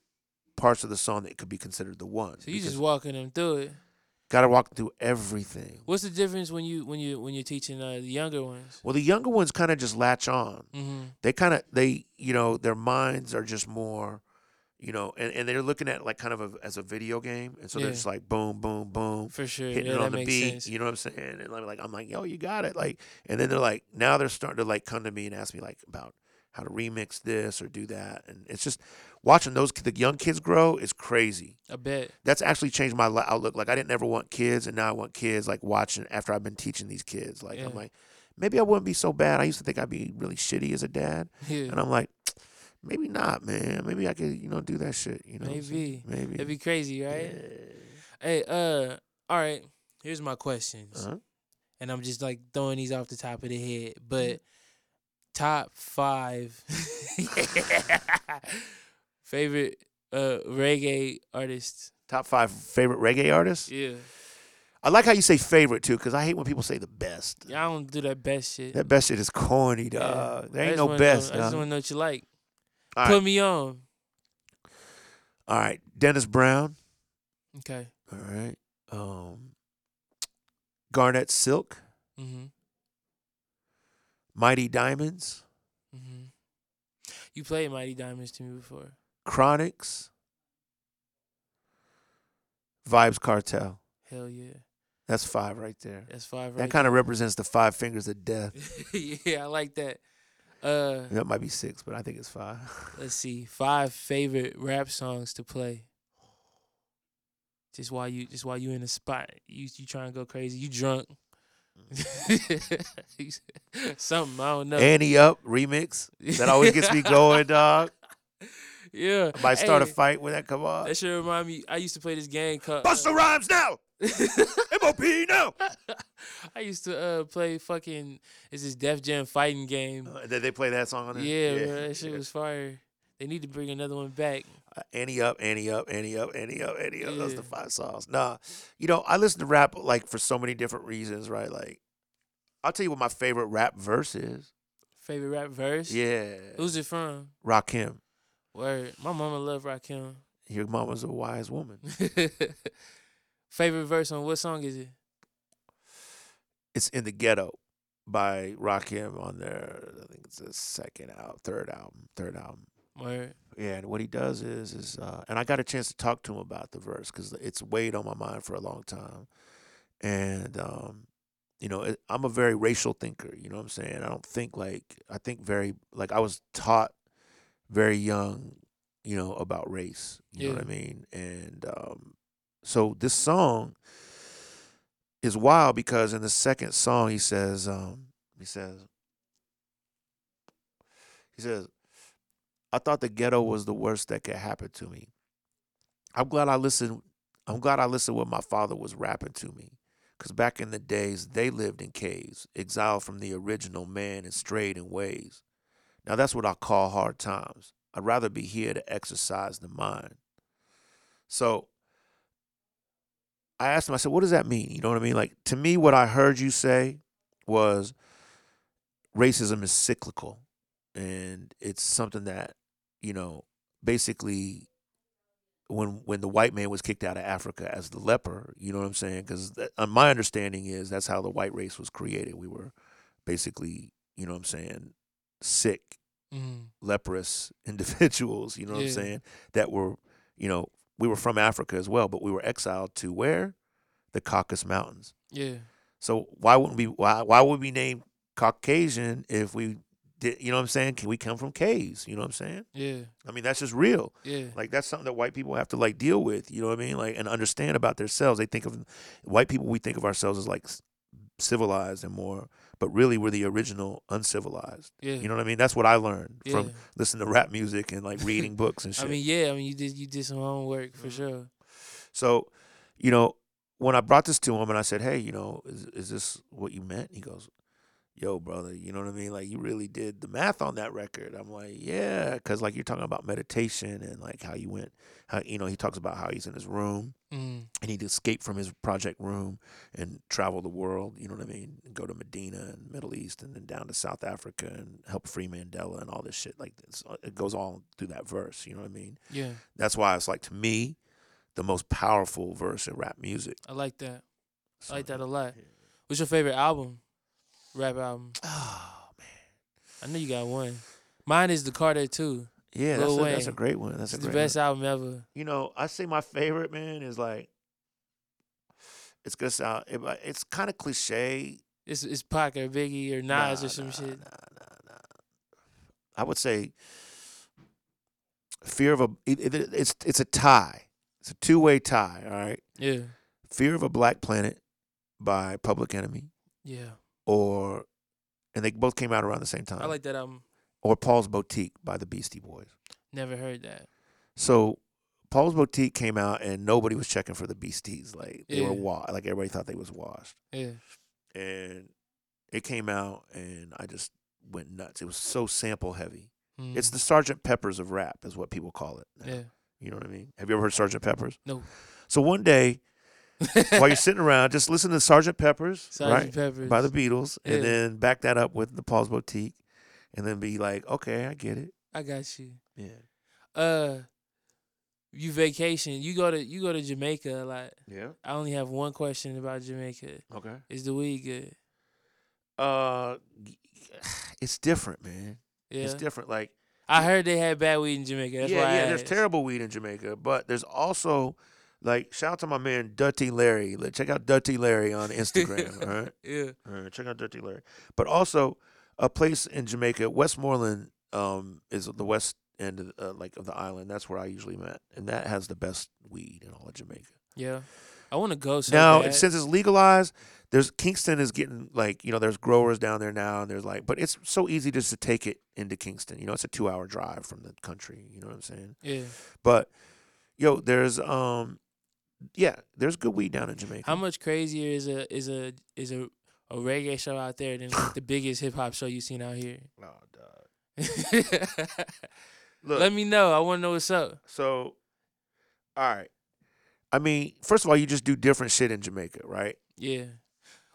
parts of the song that could be considered the one. So you just walking them through it. Gotta walk through everything. What's the difference when you when you when you're teaching uh, the younger ones? Well, the younger ones kind of just latch on. Mm-hmm. they kind of they you know their minds are just more you know and, and they're looking at like kind of a, as a video game and so Yeah. they're just like boom boom boom For sure. hitting yeah, it on the beat sense. you know what i'm saying and i'm like i'm like yo you got it like and then they're like now they're starting to like come to me and ask me like about how to remix this or do that and it's just watching those the young kids grow is crazy A bit. that's actually changed my outlook like i didn't ever want kids and now i want kids like watching after i've been teaching these kids like Yeah. i'm like maybe i wouldn't be so bad i used to think i'd be really shitty as a dad [LAUGHS] Yeah. and I'm like, maybe not, man. Maybe I could, you know, do that shit. You know, what I'm saying? Maybe. maybe. That'd be crazy, right? Yeah. Hey, uh, all right. Here's my questions, Uh-huh. and I'm just like throwing these off the top of the head. But top five [LAUGHS] favorite uh reggae artists. Top five favorite reggae artists. Yeah, I like how you say favorite too, because I hate when people say the best. yeah. I don't do that best shit. That best shit is corny, Yeah. dog. I There ain't no wanna best, I just want to know what you like. All Put right. me on. All right, Dennis Brown. Okay. All right, um, Garnett Silk, Mhm. Mighty Diamonds, Mhm. You played Mighty Diamonds to me before. Chronixx, Vybz Kartel. Hell yeah. That's five right there. That's five. That kind of represents the five fingers of death. [LAUGHS] yeah, I like that. Uh, That might be six, but I think it's five. [LAUGHS] let's see. Five favorite rap songs to play. Just while you, just while you in the spot, you you trying to go crazy. You drunk. [LAUGHS] Something I don't know. Ante Up remix. That always gets me going, dog. [LAUGHS] yeah. I might start a fight when that come on. That should remind me. I used to play this game called. Bust the rhymes now. [LAUGHS] MOP now. I used to uh, play fucking. It's this Def Jam fighting game. Uh, Did they play that song on there? Yeah, bro, that shit was fire. They need to bring another one back. Ante up, Ante up, Ante up, Ante up, Ante up. Those are the five songs. Nah, you know, I listen to rap like for so many different reasons, right? Like, I'll tell you what my favorite rap verse is. Favorite rap verse? Yeah, Who's it from? Rakim. Word. My mama love Rakim. Your mama's a wise woman. [LAUGHS] Favorite verse on what song is it? It's in the ghetto by Rakim on their. I think it's the second album, third album, third album. Word. Yeah, and what he does is is uh, and I got a chance to talk to him about the verse because it's weighed on my mind for a long time, and um, you know it, I'm a very racial thinker. You know what I'm saying? I don't think like I think very like I was taught very young, you know, about race. You know what I mean? And um, so this song is wild because in the second song he says um, he says he says I thought the ghetto was the worst that could happen to me. I'm glad I listened. I'm glad I listened when my father was rapping to me. Because back in the days, they lived in caves, exiled from the original man and strayed in ways. Now that's what I call hard times. I'd rather be here to exercise the mind. So I asked him, I said, what does that mean? You know what I mean? Like, to me, what I heard you say was racism is cyclical and it's something that you know basically when when the white man was kicked out of Africa as the leper, you know what I'm saying? Because uh, my understanding is that's how the white race was created. We were basically, you know what I'm saying, sick, Mm. leprous [LAUGHS] individuals. You know what I'm saying? That were, you know, we were from Africa as well, but we were exiled to where? The Caucasus Mountains. Yeah. So why wouldn't we? Why why would we name Caucasian if we? You know what I'm saying? Can we come from caves? You know what I'm saying? Yeah. I mean, that's just real. Yeah. Like that's something that white people have to like deal with. You know what I mean? Like and understand about themselves. They think of white people. We think of ourselves as like civilized and more, but really we're the original uncivilized. Yeah. You know what I mean? That's what I learned yeah. from listening to rap music and like reading books and shit. [LAUGHS] I mean, yeah. I mean, you did you did some homework for Mhm. sure. So, you know, when I brought this to him and I said, "Hey, you know, is is this what you meant?" He goes, "Yo, brother, you know what I mean? Like you really did the math on that record." I'm like, "Yeah," because like you're talking about meditation and like how you went, how you know he talks about how he's in his room Mm. and he'd escape from his project room and travel the world. You know what I mean? And go to Medina and Middle East and then down to South Africa and help free Mandela and all this shit. Like it's, it goes all through that verse. You know what I mean? Yeah. That's why it's like to me, the most powerful verse in rap music. I like that. I like that a lot. yeah. What's your favorite album? Rap album. [SIGHS] Oh man, I know you got one. Mine is the Carter II. yeah, that's a, that's a great one. That's the best one. album ever. You know, I say my favorite man is like. It's gonna sound. It, it's kind of cliche. It's it's Pac or Biggie or Nas Nah, or some nah, shit. Nah, nah, nah. I would say fear of a. It, it, it's it's a tie. It's a two way tie. All right. Yeah. Fear of a Black Planet by Public Enemy, Yeah. Or and they both came out around the same time. I like that album. or Paul's Boutique by the Beastie Boys. Never heard that. So Paul's Boutique came out and nobody was checking for the Beasties. Like they were Yeah. wa- like everybody thought they was washed. Yeah. And it came out and I just went nuts. It was so sample heavy. Mm. It's the Sergeant Peppers of rap, is what people call it. now. yeah. You know what I mean? Have you ever heard Sergeant Peppers? No. So one day, [LAUGHS] while you're sitting around, just listen to Sergeant Peppers, Sergeant right? Pepper's. By the Beatles, Yeah. and then back that up with the Paul's Boutique, and then be like, okay, I get it. I got you. Yeah. Uh, you vacation. You go to you go to Jamaica a lot. Yeah. I only have one question about Jamaica. Okay. Is the weed good? Uh, it's different, man. Yeah. It's different. Like, I heard they had bad weed in Jamaica. That's yeah, why I yeah. There's terrible weed in Jamaica, but there's also, like, shout out to my man Dirty Larry. Like, check out Dirty Larry on Instagram. [LAUGHS] all right. Yeah. All right, check out Dirty Larry. But also, a place in Jamaica, Westmoreland, um, is the west end of uh, like of the island. That's where I usually met, and that has the best weed in all of Jamaica. Yeah, I want to go. So now, bad. since it's legalized, there's Kingston is getting like you know there's growers down there now, and there's like, but it's so easy just to take it into Kingston. You know, it's a two hour drive from the country. You know what I'm saying? yeah. But yo, there's um, yeah, there's good weed down in Jamaica. How much crazier is a is a is a a reggae show out there than like [LAUGHS] the biggest hip hop show you've seen out here? [LAUGHS] Oh, dog. [LAUGHS] Look, Let me know. I want to know what's up. so, all right. I mean, first of all, you just do different shit in Jamaica, right? Yeah.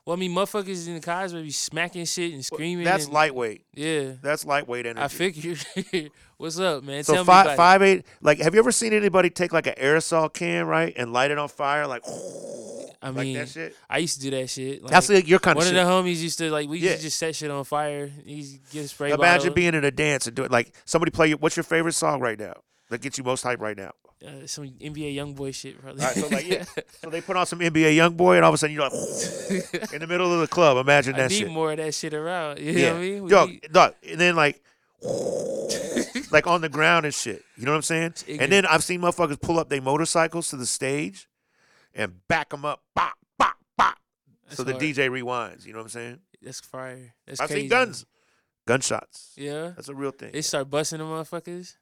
Well, I mean, motherfuckers in the cars be smacking shit and screaming. That's and- lightweight. Yeah. That's lightweight energy. I figured. [LAUGHS] what's up, man? So Tell me five five eight. Like, have you ever seen anybody take like an aerosol can, right, and light it on fire, like, [LAUGHS] I like mean, that shit? I used to do that shit. Like, That's like your kind of. one of the homies used to like we Yeah. used to just set shit on fire. He used to get a spray Imagine bottle. being in a dance and doing like somebody play. What's your favorite song right now? That gets you most hype right now. Uh, some NBA YoungBoy shit, probably. Right, so like [LAUGHS] yeah, so they put on some NBA YoungBoy, and all of a sudden you're like [LAUGHS] in the middle of the club. Imagine I that need shit. more of that shit around. You yeah, know what I mean? We Yo, need- dog, and then like. [LAUGHS] like on the ground and shit. You know what I'm saying? And then I've seen motherfuckers pull up their motorcycles to the stage and back them up, bop, bop, bop. So That's the. DJ rewinds. You know what I'm saying? That's fire. That's I've crazy. seen guns, gunshots. Yeah. That's a real thing. They start busting the motherfuckers.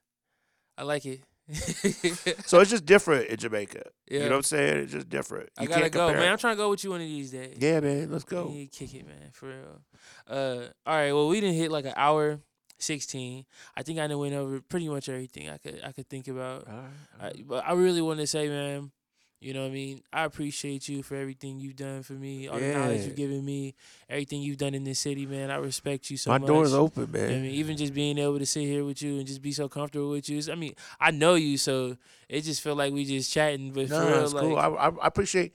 I like it. [LAUGHS] so it's just different in Jamaica. Yeah. You know what I'm saying? It's just different. I You gotta can't go, man. it. I'm trying to go with you one of these days. Yeah, man. Let's go. Yeah, kick it, man, for real. Uh, all right. Well, we didn't hit like an hour sixteen. I think I went over pretty much everything I could I could think about. All right, all I, but I really want to say, man, you know what I mean? I appreciate you for everything you've done for me, all the knowledge you've given me, everything you've done in this city, man. I respect you so My much. door's open, You know I man. mean, even just being able to sit here with you and just be so comfortable with you. I mean, I know you, so it just felt like we just chatting. But No, real, it's like, cool. I, I, appreciate.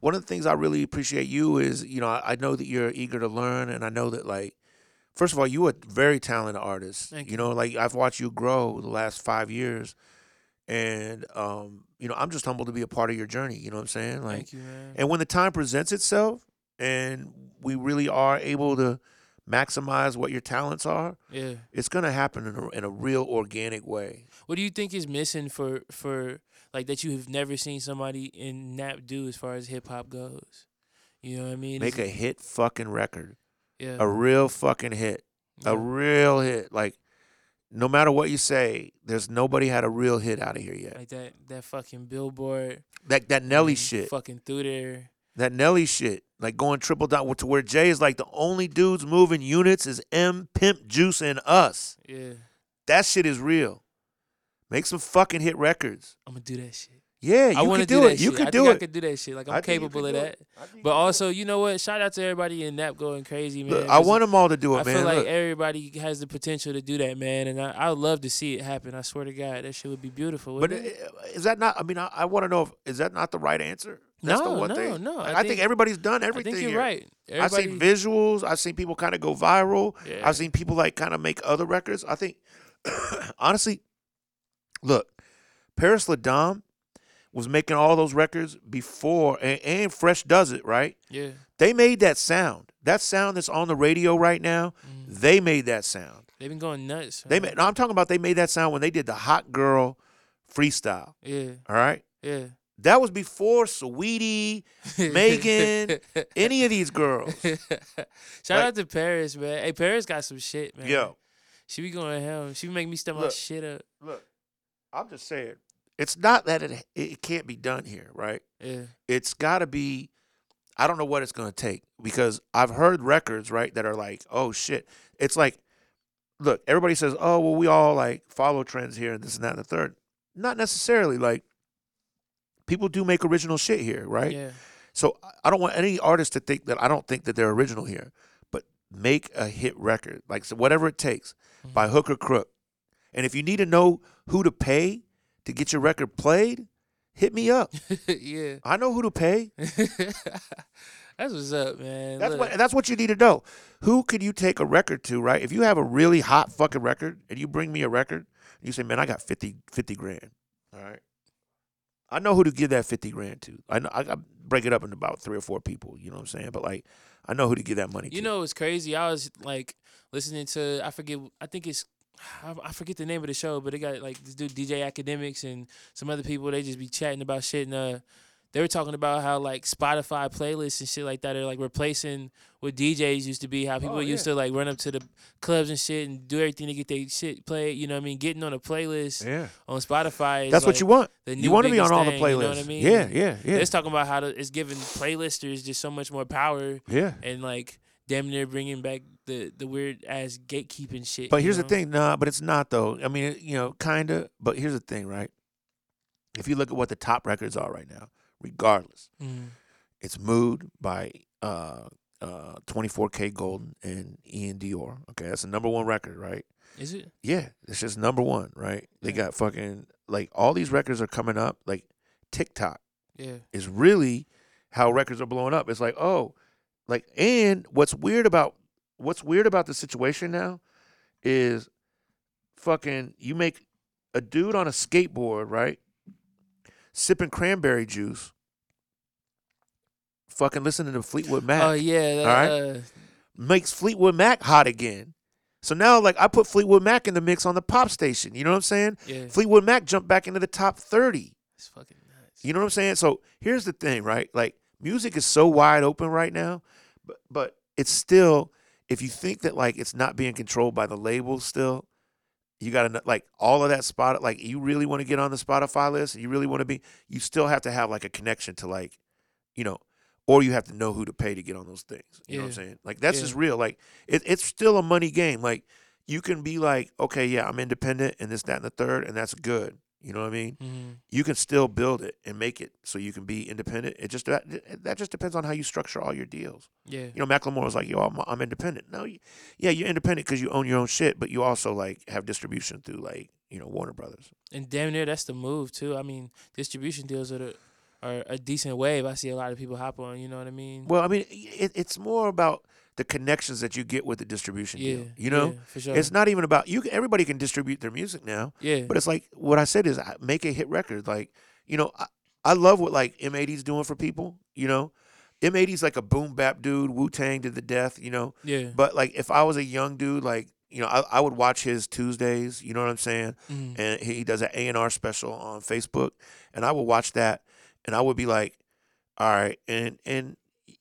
One of the things I really appreciate you is, you know, I, I know that you're eager to learn, and I know that like, first of all, you are a very talented artist. You you. know, like I've watched you grow the last five years, and um, you know, I'm just humbled to be a part of your journey. You know what I'm saying? Like, thank you, man. And when the time presents itself and we really are able to maximize what your talents are, yeah. it's going to happen in a, in a real organic way. What do you think is missing for for like that you have never seen somebody in Nap do as far as hip hop goes? You know what I mean? Make Is a hit fucking record, yeah, a real fucking hit, yeah. a real hit. Like, no matter what you say, there's nobody had a real hit out of here yet. like that that fucking billboard. That that Nelly shit, Fucking through there. that Nelly shit, like going triple down to where Jay is like the only dudes moving units is M, Pimp, Juice, and us. Yeah, That shit is real. Make some fucking hit records. I'm gonna do that shit. Yeah, you I want could to do, that it. You shit. could I do think it. I could do that shit. Like I'm I capable of that. it. I think you But also, you know what? Shout out to everybody in Nap going crazy, do man. it. Look, I 'cause want them all to do it, I man. feel like Look, everybody has the potential to do that, man, and I, I would love to see it happen. I swear to God, that shit would be beautiful. but wouldn't it? is that not? I mean, I, I want to know if is that not the right answer? That's the No, one no, thing. no. I I, think, think- everybody's done I everything. think you're here. right. I've seen visuals. I've seen people kind of go viral. Yeah. I've seen people like kind of make other records. I think, [COUGHS] honestly, look, Paris Ladam was making all those records before, and, and Fresh does it right. Yeah. They made that sound. That sound that's on the radio right now. Mhm. They made that sound. They've been going nuts. They made. No, I'm talking about they made that sound when they did the Hot Girl freestyle. Yeah. All right, Yeah. that was before Saweetie, [LAUGHS] Megan, any of these girls. [LAUGHS] Shout Like- out to Paris, man. Hey, Paris got some shit, man. Yo, She be going to hell. She be making me step my shit up. look, I'm just saying, it's not that it it can't be done here, right? Yeah. It's got to be. I don't know what it's gonna take because I've heard records right that are like, oh shit. It's like, look, everybody says, oh well, we all like follow trends here and this and that and the third. Not necessarily. Like, people do make original shit here, right? Yeah. So I- don't want any artist to think that I don't think that they're original here, but make a hit record, like so whatever it takes, Mhm. by hook or crook. And if you need to know who to pay to get your record played, hit me up. [LAUGHS] yeah. I know who to pay. [LAUGHS] That's what's up, man. That's Look, what that's what you need to know. Who could you take a record to, right? If you have a really hot fucking record and you bring me a record, you say, "Man, I got 50, 50 grand." All right. I know who to give that 50 grand to. I know I got break it up into about three or four people. You know what I'm saying? But like, I know who to give that money You to. know, it's crazy. I was like listening to I forget I think it's I I forget the name of the show, but it got like this dude DJ Akademiks and some other people. They just be chatting about shit and uh, they were talking about how like Spotify playlists and shit like that are like replacing what DJs used to be. How people Oh, used yeah. to like run up to the clubs and shit and do everything to get their shit played. You know what I mean? Getting on a playlist yeah, on Spotify. Is that's what you want. You want to be on all the playlists. You know what I mean? Yeah, yeah, yeah, It's talking about how to, it's giving playlisters just so much more power yeah. and like damn near bringing back the the weird ass gatekeeping shit. But here's know? the thing, nah, but it's not though. I mean, it- you know, kind of. But here's the thing, right? If you look at what the top records are right now, regardless, Mm. it's "Mood" by uh, uh, 24kGoldn and Ian Dior. Okay, that's the number one record, right? Is it? Yeah, it's just number one, right? They Yeah. got fucking like all these records are coming up. Like TikTok Yeah. is really how records are blowing up. It's like, oh, like, and what's weird about what's weird about the situation now is fucking you make a dude on a skateboard, right? Sipping cranberry juice, fucking listening to Fleetwood Mac Oh yeah. That, All right. uh, makes Fleetwood Mac hot again. So now, like, I put Fleetwood Mac in the mix on the pop station. You know what I'm saying? yeah. Fleetwood Mac jumped back into the top 30. It's fucking nuts. You know what I'm saying? So here's the thing, right? Like music is so wide open right now, but but it's still if you think that like it's not being controlled by the labels still, you got to like all of that spot like you really want to get on the Spotify list, you really want to be you still have to have like a connection to like you know or you have to know who to pay to get on those things. You know what I'm saying? Like that's Yeah. just real. Like it, it's still a money game. Like you can be like, okay, yeah, I'm independent and this, that, and the third, and that's good. You know what I mean? Mhm. you can still build it and make it so you can be independent. It just that, that just depends on how you structure all your deals. Yeah. You know, Macklemore was like, "Yo, I'm, I'm independent." No, you, yeah, you're independent because you own your own shit, but you also like have distribution through like you know Warner Brothers. And damn near that's the move too. I mean, distribution deals are the, are a decent wave. I see a lot of people hop on. You know what I mean? Well, I mean, it, it's more about the connections that you get with the distribution yeah. deal. You know, yeah, sure. it's not even about you. can- Everybody can distribute their music now. yeah. But it's like what I said is I- make a hit record. Like, you know, I, I love what like M80's doing for people, you know. M80's like a boom bap dude, Wu Tang to the death, you know. yeah. But like if I was a young dude, like, you know, I, I would watch his Tuesdays, you know what I'm saying? Mhm. And he does an A&R special on Facebook, and I would watch that and I would be like, all right, and and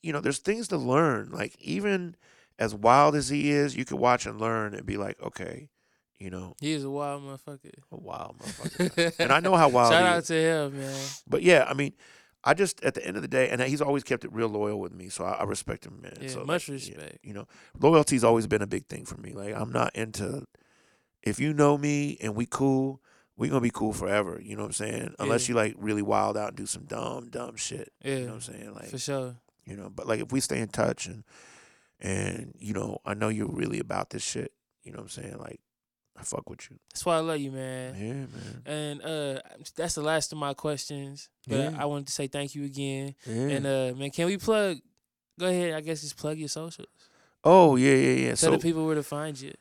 you know, there's things to learn. Like even as wild as he is, you could watch and learn and be like, okay, you know, He is a wild motherfucker. a wild motherfucker. and I know how [LAUGHS] wild Shout out is. to him, man. But yeah, I mean, I just at the end of the day, and he's always kept it real loyal with me, so I, I respect him, man. Yeah, so much like, yeah, respect. you know, loyalty's always been a big thing for me. Like I'm not into if you know me and we cool, we gonna be cool forever. You know what I'm saying? Unless Yeah. you like really wild out and do some dumb, dumb shit. Yeah, You know what I'm saying? Like for sure. You know, but like if we stay in touch and and you know, I know you're really about this shit. You know what I'm saying? Like I fuck with you. That's why I love you, man. Yeah, man. And uh, that's the last of my questions. But Yeah. I wanted to say thank you again. Yeah. And uh, man, can we plug? Go ahead. I guess just plug your socials. oh yeah, yeah, yeah. Tell So the people where to find you.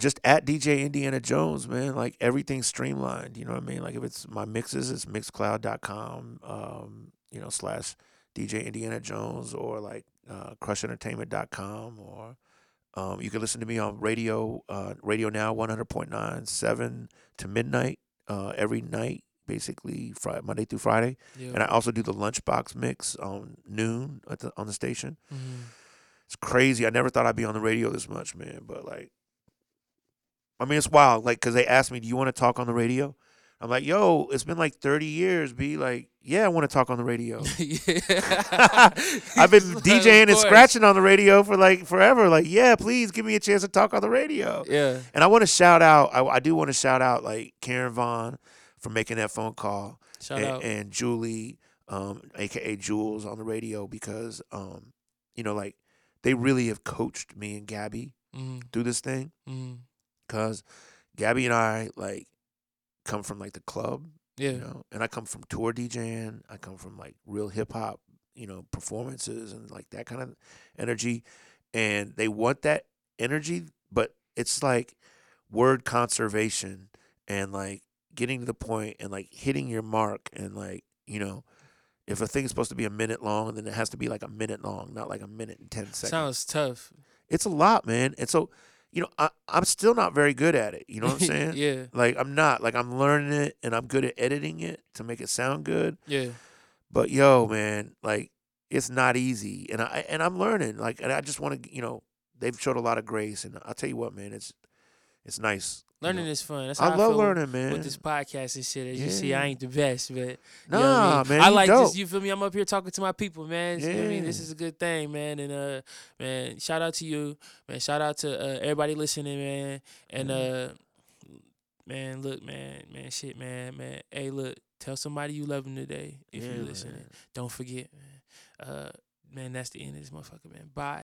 just at DJ Indiana Jones, man. Like everything's streamlined. You know what I mean? Like if it's my mixes, it's mixcloud.com, um, you know, slash DJ Indiana Jones or like uh, crushentertainment.com or um, you can listen to me on radio, uh, radio now 100.9, 7 to midnight uh, every night, basically Friday, Monday through Friday. Yeah. And I also do the lunchbox mix on noon at the, on the station. Mhm. It's crazy. I never thought I'd be on the radio this much, man. But like, I mean, it's wild. Like, cause they asked me, "Do you want to talk on the radio?" I'm like, "Yo, it's been like 30 years." Be like, "Yeah, I want to talk on the radio." [LAUGHS] [LAUGHS] I've been [LAUGHS] DJing and scratching on the radio for like forever. Like, yeah, please give me a chance to talk on the radio. Yeah. And I want to shout out. I, I do want to shout out like Karen Vaughn for making that phone call Shout and, out. and Julie, um, aka Jules, on the radio because, um, you know, like they really have coached me and Gabby Mhm. through this thing. Mhm. Cause Gabby and I like come from like the club, Yeah. you know, and I come from tour DJing. I come from like real hip hop, you know, performances and like that kind of energy. And they want that energy, but it's like word conservation and like getting to the point and like hitting your mark and like, you know, If a thing's supposed to be a minute long, then it has to be like a minute long, not like a minute and ten seconds. Sounds tough. it's a lot, man. And so, you know, I, I'm still not very good at it. You know what I'm [LAUGHS] saying? yeah, Like I'm not. Like I'm learning it, and I'm good at editing it to make it sound good. yeah. But yo, man, like it's not easy, and I and I'm learning. Like, and I just want to, you know, they've showed a lot of grace, and I'll tell you what, man, it's it's nice. Learning is fun. That's I how I, love learning, man. with this podcast and shit. As you see, I ain't the best, but you know I mean? man, I like dope. this. You feel me? I'm up here talking to my people, man. What I mean, this is a good thing, man. And uh, man, shout out to you, man. Shout out to uh, everybody listening, man. And uh, man, look, man, man, shit, man, man. Hey, look, tell somebody you love them today if Yeah, you're listening. man. Don't forget, man. Uh, man, that's the end of this motherfucker, man. Bye.